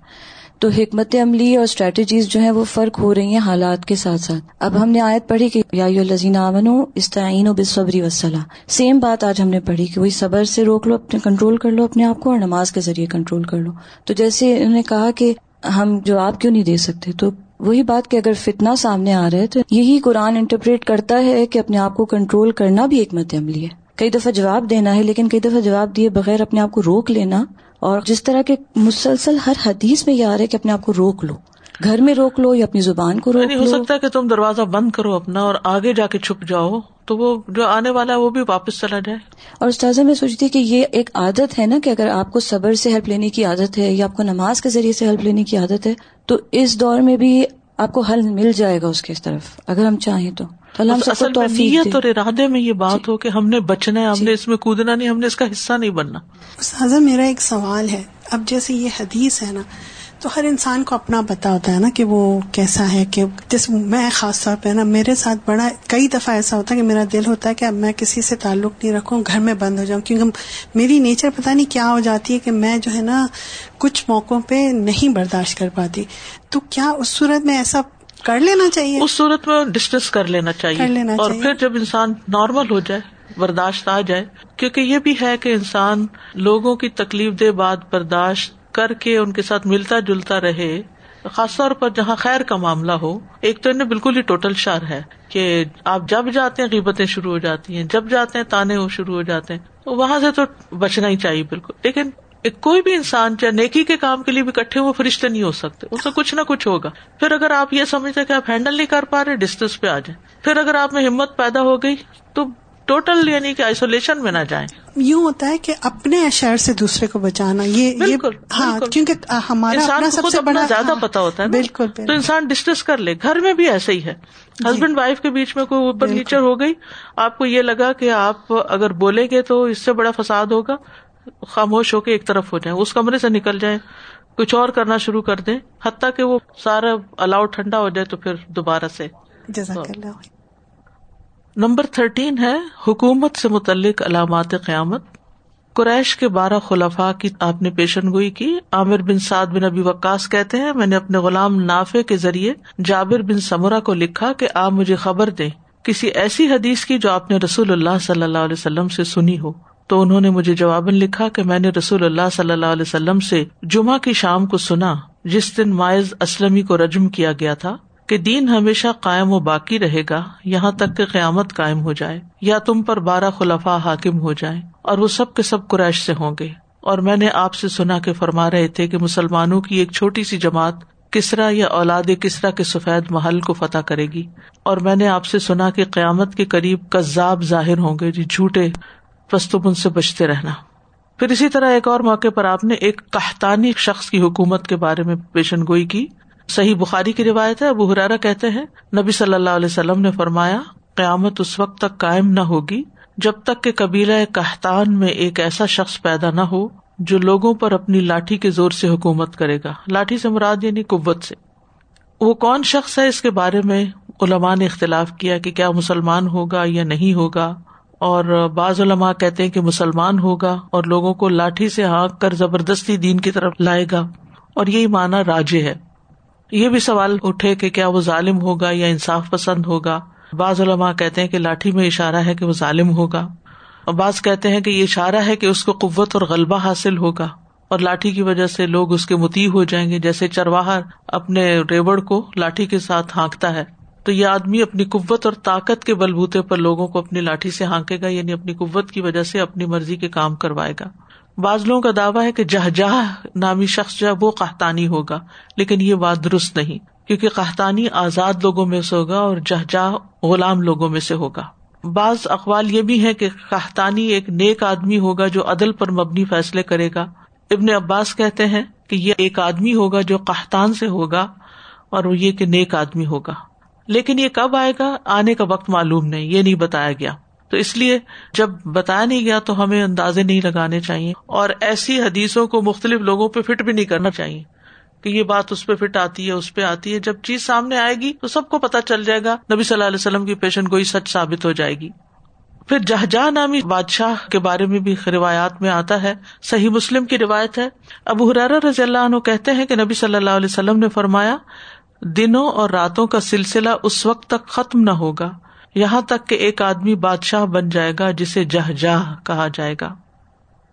B: تو حکمت عملی اور اسٹریٹجیز جو ہیں وہ فرق ہو رہی ہیں حالات کے ساتھ ساتھ۔ اب ہم نے آیت پڑھی کہ یا الزین امن استعین و بصبری وسلح سیم بات آج ہم نے پڑھی کہ وہی صبر سے روک لو اپنے کنٹرول کر لو اپنے آپ کو اور نماز کے ذریعے کنٹرول کر لو۔ تو جیسے انہوں نے کہا کہ ہم جواب کیوں نہیں دے سکتے؟ تو وہی بات کہ اگر فتنا سامنے آ رہا ہے تو یہی قرآن انٹرپریٹ کرتا ہے کہ اپنے آپ کو کنٹرول کرنا بھی ایک مت عملی ہے۔ کئی دفعہ جواب دینا ہے لیکن کئی دفعہ جواب دیے بغیر اپنے آپ کو روک لینا۔ اور جس طرح کے مسلسل ہر حدیث میں یہ آ رہا ہے کہ اپنے آپ کو روک لو۔ گھر میں روک لو یا اپنی زبان کو روک
A: یعنی ہو سکتا ہے کہ تم دروازہ بند کرو اپنا اور آگے جا کے چھپ جاؤ۔ تو وہ جو آنے والا ہے وہ بھی واپس چلا جائے۔
B: اور استاذہ میں سوچتی کہ یہ ایک عادت ہے نا کہ اگر آپ کو صبر سے ہیلپ لینے کی عادت ہے یا آپ کو نماز کے ذریعے سے ہیلپ لینے کی عادت ہے تو اس دور میں بھی آپ کو حل مل جائے گا اس کی طرف اگر ہم چاہیں تو۔
A: نیت اور ارادے میں یہ بات جی. ہو کہ ہم نے بچنا ہے ہم جی. نے اس میں کودنا نہیں ہم نے اس کا حصہ نہیں بننا۔
E: سازا میرا ایک سوال ہے۔ اب جیسے یہ حدیث ہے نا تو ہر انسان کو اپنا پتا ہوتا ہے نا کہ وہ کیسا ہے کہ جس میں خاص طور پہ نا میرے ساتھ بڑا کئی دفعہ ایسا ہوتا ہے کہ میرا دل ہوتا ہے کہ اب میں کسی سے تعلق نہیں رکھوں گھر میں بند ہو جاؤں کیونکہ میری نیچر پتہ نہیں کیا ہو جاتی ہے کہ میں جو ہے نا کچھ موقعوں پہ نہیں برداشت کر پاتی۔ تو کیا اس صورت میں ایسا کر لینا چاہیے؟
A: اس صورت میں ڈسکس کر لینا چاہیے۔ اور پھر جب انسان نارمل ہو جائے برداشت آ جائے کیونکہ یہ بھی ہے کہ انسان لوگوں کی تکلیف دہ بات برداشت کر کے ان کے ساتھ ملتا جلتا رہے، خاص طور پر جہاں خیر کا معاملہ ہو، ایک تو انہیں بالکل ہی ٹوٹل شر ہے کہ آپ جب جاتے ہیں قیمتیں شروع ہو جاتی ہیں، جب جاتے ہیں تانے وہ شروع ہو جاتے ہیں، تو وہاں سے تو بچنا ہی چاہیے بالکل۔ لیکن کوئی بھی انسان چاہے نیکی کے کام کے لیے بھی کٹھے وہ فرشتے نہیں ہو سکتے اس سے کچھ نہ کچھ ہوگا۔ پھر اگر آپ یہ سمجھتے کہ آپ ہینڈل نہیں کر پا رہے ڈسٹینس پہ آ جائیں۔ پھر اگر آپ میں ہمت پیدا ہو گئی، تو ٹوٹل یعنی کہ آئسولیشن میں نہ جائیں۔
E: یوں ہوتا ہے کہ اپنے شہر سے دوسرے کو بچانا یہ
A: بالکل
E: ہاں کیونکہ ہمارا
A: انسان سب سے بڑا زیادہ
E: ہاں،
A: پتا ہوتا ہے
E: بالکل
A: تو انسان ڈسکس کر لے۔ گھر میں بھی ایسے ہی ہے۔ ہسبینڈ وائف کے بیچ میں کوئی اوپر نیچر ہو گئی آپ کو یہ لگا کہ آپ اگر بولیں گے تو اس سے بڑا فساد ہوگا۔ خاموش ہو کے ایک طرف ہو جائیں۔ اس کمرے سے نکل جائیں۔ کچھ اور کرنا شروع کر دیں۔ حتیٰ کہ وہ سارا الاؤ ٹھنڈا ہو جائے تو پھر دوبارہ سے۔
E: جزاک اللہ
A: نمبر تھرٹین ہے، حکومت سے متعلق علامات قیامت۔ قریش کے بارہ خلفاء کی آپ نے پیشن گوئی کی۔ عامر بن سعد بن ابی وکاس کہتے ہیں، میں نے اپنے غلام نافے کے ذریعے جابر بن سمرا کو لکھا کہ آپ مجھے خبر دیں۔ کسی ایسی حدیث کی جو آپ نے رسول اللہ صلی اللہ علیہ وسلم سے سنی ہو۔ تو انہوں نے مجھے جواباً لکھا کہ میں نے رسول اللہ صلی اللہ علیہ وسلم سے جمعہ کی شام کو سنا، جس دن مائز اسلم کو رجم کیا گیا تھا۔ کہ دین ہمیشہ قائم و باقی رہے گا، یہاں تک کہ قیامت قائم ہو جائے، یا تم پر بارہ خلفا حاکم ہو جائے اور وہ سب کے سب قریش سے ہوں گے۔ اور میں نے آپ سے سنا کہ فرما رہے تھے کہ مسلمانوں کی ایک چھوٹی سی جماعت کسرا یا اولاد کسرا کے سفید محل کو فتح کرے گی۔ اور میں نے آپ سے سنا کہ قیامت کے قریب کزاب ظاہر ہوں گے جی جھوٹے پستبن سے بچتے رہنا۔ پھر اسی طرح ایک اور موقع پر آپ نے ایک کہتانی شخص کی حکومت کے بارے میں پیشن گوئی کی۔ صحیح بخاری کی روایت ہے، ابو حرارا کہتے ہیں، نبی صلی اللہ علیہ وسلم نے فرمایا، قیامت اس وقت تک قائم نہ ہوگی جب تک کہ قبیلہ کہتان میں ایک ایسا شخص پیدا نہ ہو جو لوگوں پر اپنی لاٹھی کے زور سے حکومت کرے گا۔ لاٹھی سے مراد یعنی قوت سے۔ وہ کون شخص ہے؟ اس کے بارے میں علماء نے اختلاف کیا کہ کیا مسلمان ہوگا یا نہیں ہوگا۔ اور بعض علماء کہتے ہیں کہ مسلمان ہوگا اور لوگوں کو لاٹھی سے ہانک کر زبردستی دین کی طرف لائے گا۔ اور یہی مانا راجے ہے۔ یہ بھی سوال اٹھے کہ کیا وہ ظالم ہوگا یا انصاف پسند ہوگا؟ بعض علماء کہتے ہیں کہ لاٹھی میں اشارہ ہے کہ وہ ظالم ہوگا۔ اور بعض کہتے ہیں کہ یہ اشارہ ہے کہ اس کو قوت اور غلبہ حاصل ہوگا۔ اور لاٹھی کی وجہ سے لوگ اس کے متی ہو جائیں گے۔ جیسے چرواہا اپنے ریوڑ کو لاٹھی کے ساتھ ہانکتا ہے۔ تو یہ آدمی اپنی قوت اور طاقت کے بلبوتے پر لوگوں کو اپنی لاٹھی سے ہانکے گا یعنی اپنی قوت کی وجہ سے اپنی مرضی کے کام کروائے گا۔ بعض لوگوں کا دعویٰ ہے کہ جہ جہ نامی شخص جو ہے وہ قحطانی ہوگا، لیکن یہ بات درست نہیں، کیونکہ قحطانی آزاد لوگوں میں سے ہوگا اور جہ جہ غلام لوگوں میں سے ہوگا۔ بعض اقوال یہ بھی ہے کہ قحطانی ایک نیک آدمی ہوگا جو عدل پر مبنی فیصلے کرے گا۔ ابن عباس کہتے ہیں کہ یہ ایک آدمی ہوگا جو قحطان سے ہوگا اور وہ یہ کہ نیک آدمی ہوگا۔ لیکن یہ کب آئے گا؟ آنے کا وقت معلوم نہیں، یہ نہیں بتایا گیا۔ تو اس لیے جب بتایا نہیں گیا تو ہمیں اندازے نہیں لگانے چاہیے اور ایسی حدیثوں کو مختلف لوگوں پہ فٹ بھی نہیں کرنا چاہیے کہ یہ بات اس پہ فٹ آتی ہے، اس پہ آتی ہے۔ جب چیز سامنے آئے گی تو سب کو پتا چل جائے گا، نبی صلی اللہ علیہ وسلم کی پیشن گوئی سچ ثابت ہو جائے گی۔ پھر جہجہ نامی بادشاہ کے بارے میں بھی روایات میں آتا ہے، صحیح مسلم کی روایت ہے۔ ابو حرار رضی اللہ عنہ کہتے ہیں کہ نبی صلی اللہ علیہ وسلم نے فرمایا، دنوں اور راتوں کا سلسلہ اس وقت تک ختم نہ ہوگا۔ یہاں تک کہ ایک آدمی بادشاہ بن جائے گا جسے جہ جہ کہا جائے گا۔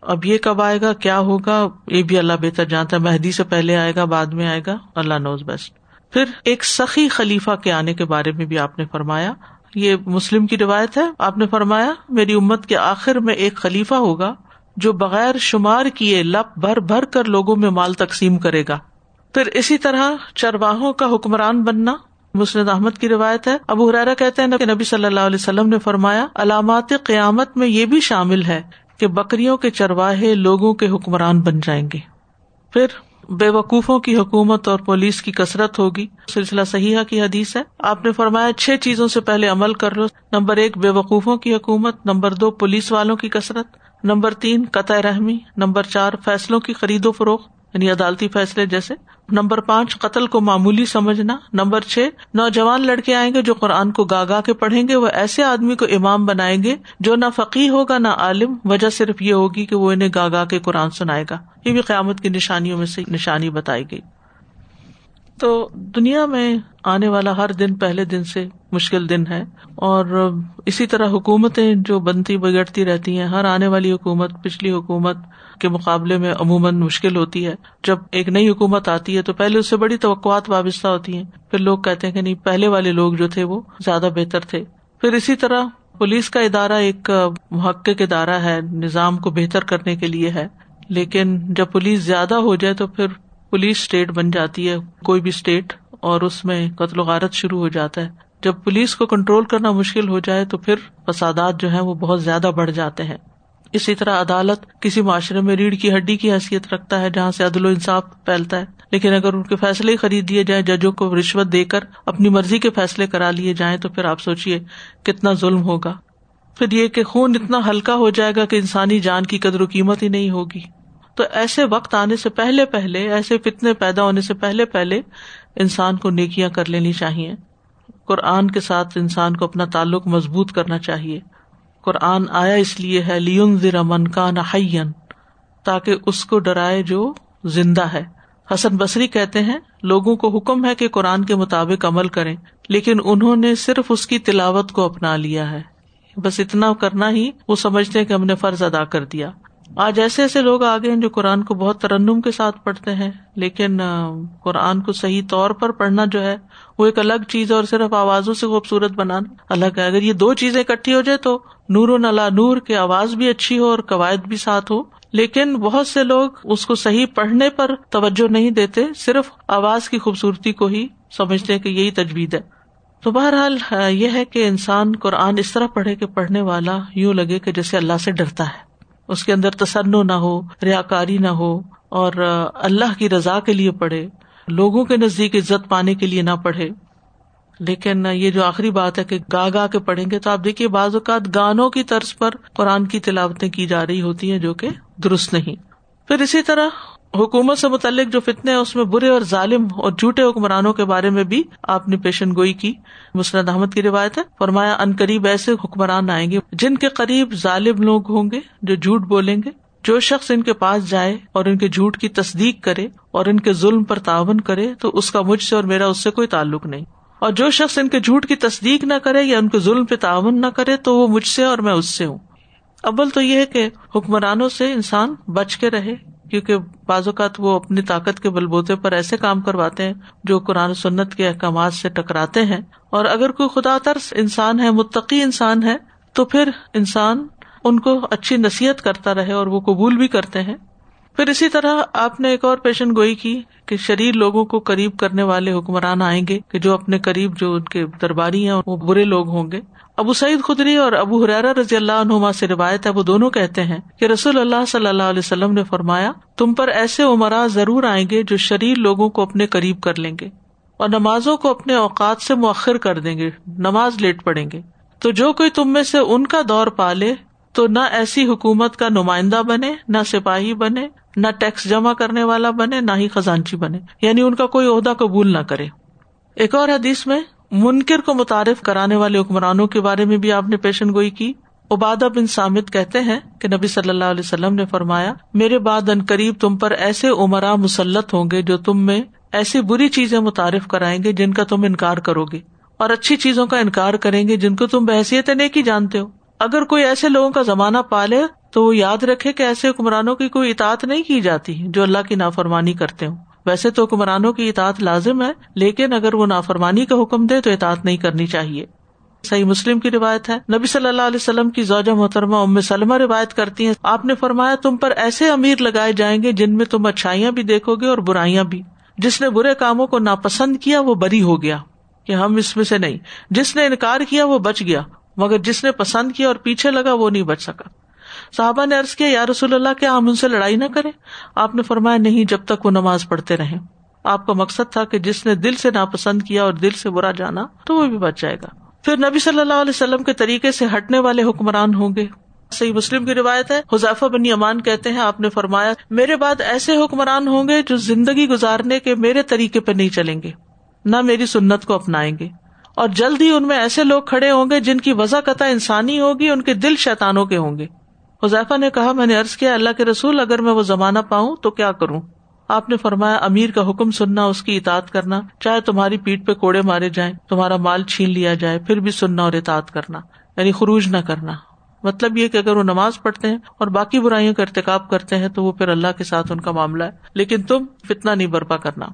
A: اب یہ کب آئے گا؟ کیا ہوگا؟ یہ بھی اللہ بہتر جانتا ہے۔ مہدی سے پہلے آئے گا، بعد میں آئے گا۔ اللہ نوز بیسٹ پھر ایک سخی خلیفہ کے آنے کے بارے میں بھی آپ نے فرمایا۔ یہ مسلم کی روایت ہے۔ آپ نے فرمایا، میری امت کے آخر میں ایک خلیفہ ہوگا جو بغیر شمار کیے لپ بھر بھر کر لوگوں میں مال تقسیم کرے گا۔ پھر اسی طرح چرواہوں کا حکمران بننا۔ مسند احمد کی روایت ہے۔ ابو حرارا کہتے ہیں کہ نبی صلی اللہ علیہ وسلم نے فرمایا، علامات قیامت میں یہ بھی شامل ہے کہ بکریوں کے چرواہے لوگوں کے حکمران بن جائیں گے۔ پھر بے وقوفوں کی حکومت اور پولیس کی کثرت ہوگی۔ سلسلہ صحیح کی حدیث ہے۔ آپ نے فرمایا، چھ چیزوں سے پہلے عمل کر لو۔ نمبر ایک، بے وقوفوں کی حکومت۔ نمبر دو، پولیس والوں کی کثرت۔ نمبر تین، قطع رحمی۔ نمبر چار، فیصلوں کی خرید و فروخت۔ یعنی عدالتی فیصلے جیسے۔ نمبر پانچ، قتل کو معمولی سمجھنا۔ نمبر چھ، نوجوان لڑکے آئیں گے جو قرآن کو گا گا کے پڑھیں گے۔ وہ ایسے آدمی کو امام بنائیں گے جو نہ فقی ہوگا نہ عالم۔ وجہ صرف یہ ہوگی کہ وہ انہیں گا گا کے قرآن سنائے گا۔ یہ بھی قیامت کی نشانیوں میں سے نشانی بتائی گئی۔ تو دنیا میں آنے والا ہر دن پہلے دن سے مشکل دن ہے اور اسی طرح حکومتیں جو بنتی بگڑتی رہتی ہیں، ہر آنے والی حکومت، پچھلی حکومت کے مقابلے میں عموماً مشکل ہوتی ہے۔ جب ایک نئی حکومت آتی ہے تو پہلے اس سے بڑی توقعات وابستہ ہوتی ہیں۔ پھر لوگ کہتے ہیں کہ نہیں، پہلے والے لوگ جو تھے وہ زیادہ بہتر تھے۔ پھر اسی طرح پولیس کا ادارہ ایک محقق ادارہ ہے، نظام کو بہتر کرنے کے لیے ہے۔ لیکن جب پولیس زیادہ ہو جائے تو پھر پولیس اسٹیٹ بن جاتی ہے، کوئی بھی اسٹیٹ، اور اس میں قتل و غارت شروع ہو جاتا ہے۔ جب پولیس کو کنٹرول کرنا مشکل ہو جائے تو پھر فسادات جو ہے وہ بہت زیادہ بڑھ جاتے ہیں۔ اسی طرح عدالت کسی معاشرے میں ریڑھ کی ہڈی کی حیثیت رکھتا ہے جہاں سے عدل و انصاف پھیلتا ہے۔ لیکن اگر ان کے فیصلے خرید دیے جائیں، ججوں کو رشوت دے کر اپنی مرضی کے فیصلے کرا لیے جائیں، تو پھر آپ سوچیے کتنا ظلم ہوگا۔ پھر یہ کہ خون اتنا ہلکا ہو جائے گا کہ انسانی جان کی قدر و قیمت ہی نہیں ہوگی۔ تو ایسے وقت آنے سے پہلے پہلے، ایسے فتنے پیدا ہونے سے پہلے پہلے انسان کو نیکیاں کر لینی چاہیے۔ قرآن کے ساتھ انسان کو اپنا تعلق مضبوط کرنا چاہیے۔ قرآن آیا اس لیے ہے لیون ذرا من کا تاکہ اس کو ڈرائے جو زندہ ہے۔ حسن بصری کہتے ہیں، لوگوں کو حکم ہے کہ قرآن کے مطابق عمل کریں، لیکن انہوں نے صرف اس کی تلاوت کو اپنا لیا ہے۔ بس اتنا کرنا ہی، وہ سمجھتے کہ ہم نے فرض ادا کر دیا۔ آج ایسے ایسے لوگ آگے ہیں جو قرآن کو بہت ترنم کے ساتھ پڑھتے ہیں، لیکن قرآن کو صحیح طور پر پڑھنا جو ہے، وہ ایک الگ چیز اور صرف آوازوں سے خوبصورت بنانا۔ الگ ہے اگر یہ دو چیزیں اکٹھی ہو جائے تو نور و نلا نور کی آواز بھی اچھی ہو اور قواعد بھی ساتھ ہو لیکن بہت سے لوگ اس کو صحیح پڑھنے پر توجہ نہیں دیتے، صرف آواز کی خوبصورتی کو ہی سمجھتے کہ یہی تجویز ہے۔ تو بہرحال یہ ہے کہ انسان قرآن اس طرح پڑھے کہ پڑھنے والا یوں لگے کہ جیسے اللہ سے ڈرتا ہے۔ اس کے اندر تسنو نہ ہو ریا کاری نہ ہو اور اللہ کی رضا کے لیے پڑھے، لوگوں کے نزدیک عزت پانے کے لیے نہ پڑھے۔ لیکن یہ جو آخری بات ہے کہ گا گا کے پڑھیں گے، تو آپ دیکھیے بعض اوقات گانوں کی طرز پر قرآن کی تلاوتیں کی جا رہی ہوتی ہیں جو کہ درست نہیں۔ پھر اسی طرح حکومت سے متعلق جو فتنے اس میں برے اور ظالم اور جھوٹے حکمرانوں کے بارے میں بھی آپ نے پیشن گوئی کی۔ مسرد احمد کی روایت ہے، فرمایا، ان قریب ایسے حکمران آئیں گے جن کے قریب ظالم لوگ ہوں گے جو جھوٹ بولیں گے۔ جو شخص ان کے پاس جائے اور ان کے جھوٹ کی تصدیق کرے اور ان کے ظلم پر تعاون کرے، تو اس کا مجھ سے اور میرا اس سے کوئی تعلق نہیں۔ اور جو شخص ان کے جھوٹ کی تصدیق نہ کرے یا ان کے ظلم پہ تعاون نہ کرے، تو وہ مجھ سے اور میں اس سے ہوں۔ ابل تو یہ ہے کہ حکمرانوں سے انسان بچ کے رہے۔ کیونکہ بعض اوقات وہ اپنی طاقت کے بلبوتے پر ایسے کام کرواتے ہیں جو قرآن سنت کے احکامات سے ٹکراتے ہیں۔ اور اگر کوئی خدا ترس انسان ہے، متقی انسان ہے، تو پھر انسان ان کو اچھی نصیحت کرتا رہے اور وہ قبول بھی کرتے ہیں۔ پھر اسی طرح آپ نے ایک اور پیشن گوئی کی کہ شریر لوگوں کو قریب کرنے والے حکمران آئیں گے کہ جو اپنے قریب جو ان کے درباری ہیں، وہ برے لوگ ہوں گے۔ ابو سعید خدری اور ابو حرارا رضی اللہ عنہما سے روایت ہے، وہ دونوں کہتے ہیں کہ رسول اللہ صلی اللہ علیہ وسلم نے فرمایا، تم پر ایسے عمرا ضرور آئیں گے جو شریر لوگوں کو اپنے قریب کر لیں گے اور نمازوں کو اپنے اوقات سے مؤخر کر دیں گے، نماز لیٹ پڑیں گے۔ تو جو کوئی تم میں سے ان کا دور پالے تو نہ ایسی حکومت کا نمائندہ بنے، نہ سپاہی بنے، نہ ٹیکس جمع کرنے والا بنے، نہ ہی خزانچی بنے۔ یعنی ان کا کوئی عہدہ قبول نہ کرے۔ ایک اور حدیث میں منکر کو متعارف کرانے والے حکمرانوں کے بارے میں بھی آپ نے پیشن گوئی کی۔ عبادہ بن سامد کہتے ہیں کہ نبی صلی اللہ علیہ وسلم نے فرمایا، میرے بعد ان قریب تم پر ایسے عمرا مسلط ہوں گے جو تم میں ایسی بری چیزیں متعارف کرائیں گے جن کا تم انکار کرو گے۔ اور اچھی چیزوں کا انکار کریں گے جن کو تم بحثیت نیکی جانتے ہو۔ اگر کوئی ایسے لوگوں کا زمانہ پالے تو وہ یاد رکھے کہ ایسے حکمرانوں کی کوئی اطاعت نہیں کی جاتی جو اللہ کی نافرمانی کرتے ہوں۔ ویسے تو حکمرانوں کی اطاعت لازم ہے، لیکن اگر وہ نافرمانی کا حکم دے تو اطاعت نہیں کرنی چاہیے۔ صحیح مسلم کی روایت ہے۔ نبی صلی اللہ علیہ وسلم کی زوجہ محترمہ ام سلمہ روایت کرتی ہیں، آپ نے فرمایا، تم پر ایسے امیر لگائے جائیں گے جن میں تم اچھائیاں بھی دیکھو گے اور برائیاں بھی۔ جس نے برے کاموں کو ناپسند کیا، وہ بری ہو گیا۔ کہ ہم اس میں سے نہیں۔ جس نے انکار کیا، وہ بچ گیا۔ مگر جس نے پسند کیا اور پیچھے لگا، وہ نہیں بچ سکا۔ صحابہ نے ارض کیا، یا رسول اللہ، کیا ہم ان سے لڑائی نہ کریں؟ آپ نے فرمایا، نہیں، جب تک وہ نماز پڑھتے رہے آپ کا مقصد تھا کہ جس نے دل سے ناپسند کیا اور دل سے برا جانا، تو وہ بھی بچ جائے گا۔ پھر نبی صلی اللہ علیہ وسلم کے طریقے سے ہٹنے والے حکمران ہوں گے۔ صحیح مسلم کی روایت ہے، حذیفہ بن امان کہتے ہیں، آپ نے فرمایا، میرے بعد ایسے حکمران ہوں گے جو زندگی گزارنے کے میرے طریقے پہ نہیں چلیں گے، نہ میری سنت کو اپنائیں گے۔ اور جلد ہی ان میں ایسے لوگ کھڑے ہوں گے جن کی وضاح قطع انسانی ہوگی، ان کے دل شیتانوں کے ہوں گے۔ حذیفہ نے کہا، میں نے ارض کیا، اللہ کے رسول، اگر میں وہ زمانہ پاؤں تو کیا کروں؟ آپ نے فرمایا، امیر کا حکم سننا، اس کی اطاعت کرنا، چاہے تمہاری پیٹ پہ کوڑے مارے جائیں، تمہارا مال چھین لیا جائے، پھر بھی سننا اور اطاعت کرنا یعنی خروج نہ کرنا۔ مطلب یہ کہ اگر وہ نماز پڑھتے ہیں اور باقی برائیوں کا ارتقاب کرتے ہیں تو وہ پھر اللہ کے ساتھ ان کا معاملہ ہے۔ لیکن تم فتنا نہیں برپا کرنا۔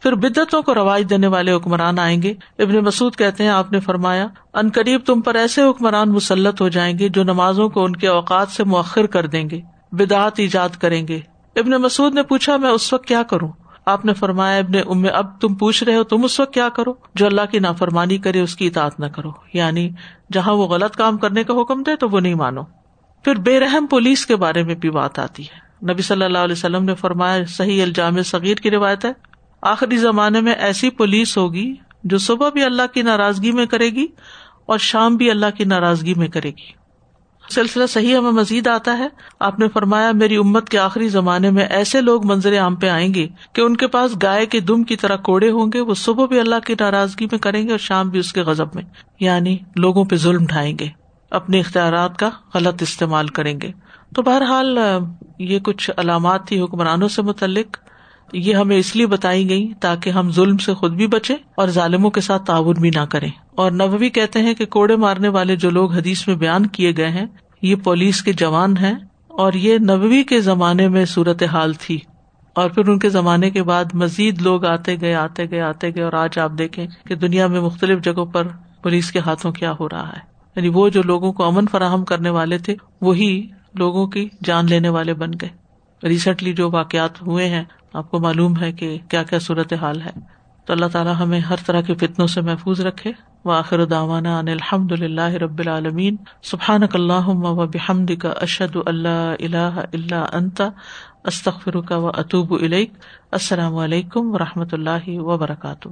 A: پھر بدتوں کو رواج دینے والے حکمران آئیں گے۔ ابن مسعد کہتے ہیں، آپ نے فرمایا، ان قریب تم پر ایسے حکمران مسلط ہو جائیں گے جو نمازوں کو ان کے اوقات سے مؤخر کر دیں گے بدعت ایجاد کریں گے۔ ابن مسعود نے پوچھا، میں اس وقت کیا کروں؟ آپ نے فرمایا، ابن ام اب تم پوچھ رہے ہو، تم اس وقت کیا کرو؟ جو اللہ کی نافرمانی کرے، اس کی اطاعت نہ کرو۔ یعنی جہاں وہ غلط کام کرنے کا حکم دے تو وہ نہیں مانو۔ پھر بے رحم پولیس کے بارے میں بھی بات آتی ہے۔ نبی صلی اللہ علیہ وسلم نے فرمایا، صحیح الجام صغیر کی روایت ہے، آخری زمانے میں ایسی پولیس ہوگی جو صبح بھی اللہ کی ناراضگی میں کرے گی اور شام بھی اللہ کی ناراضگی میں کرے گی۔ سلسلہ صحیح ہمیں مزید آتا ہے۔ آپ نے فرمایا، میری امت کے آخری زمانے میں ایسے لوگ منظر عام پہ آئیں گے کہ ان کے پاس گائے کے دم کی طرح کوڑے ہوں گے، وہ صبح بھی اللہ کی ناراضگی میں کریں گے اور شام بھی اس کے غزب میں۔ یعنی لوگوں پہ ظلم ڈھائیں گے۔ اپنے اختیارات کا غلط استعمال کریں گے۔ تو بہرحال، یہ کچھ علامات تھی حکمرانوں سے متعلق۔ یہ ہمیں اس لیے بتائی گئی تاکہ ہم ظلم سے خود بھی بچے اور ظالموں کے ساتھ تعاون بھی نہ کریں۔ اور نبوی کہتے ہیں کہ کوڑے مارنے والے جو لوگ حدیث میں بیان کیے گئے ہیں، یہ پولیس کے جوان ہیں اور یہ نبوی کے زمانے میں صورت حال تھی۔ اور پھر ان کے زمانے کے بعد مزید لوگ آتے گئے آتے گئے آتے گئے اور آج آپ دیکھیں کہ دنیا میں مختلف جگہوں پر پولیس کے ہاتھوں کیا ہو رہا ہے۔ یعنی وہ جو لوگوں کو امن فراہم کرنے والے تھے، وہی لوگوں کی جان لینے والے بن گئے۔ ریسنٹلی جو واقعات ہوئے ہیں، آپ کو معلوم ہے کہ کیا کیا صورت حال ہے۔ تو اللہ تعالیٰ ہمیں ہر طرح کے فتنوں سے محفوظ رکھے۔ و آخر داوانا ان الحمد اللہ رب العالمین۔ سبحان اللہ و بحمد کا اشد اللہ اللہ اللہ انتا استخر کا و اطوب السلام علیکم و رحمۃ اللہ وبرکاتہ۔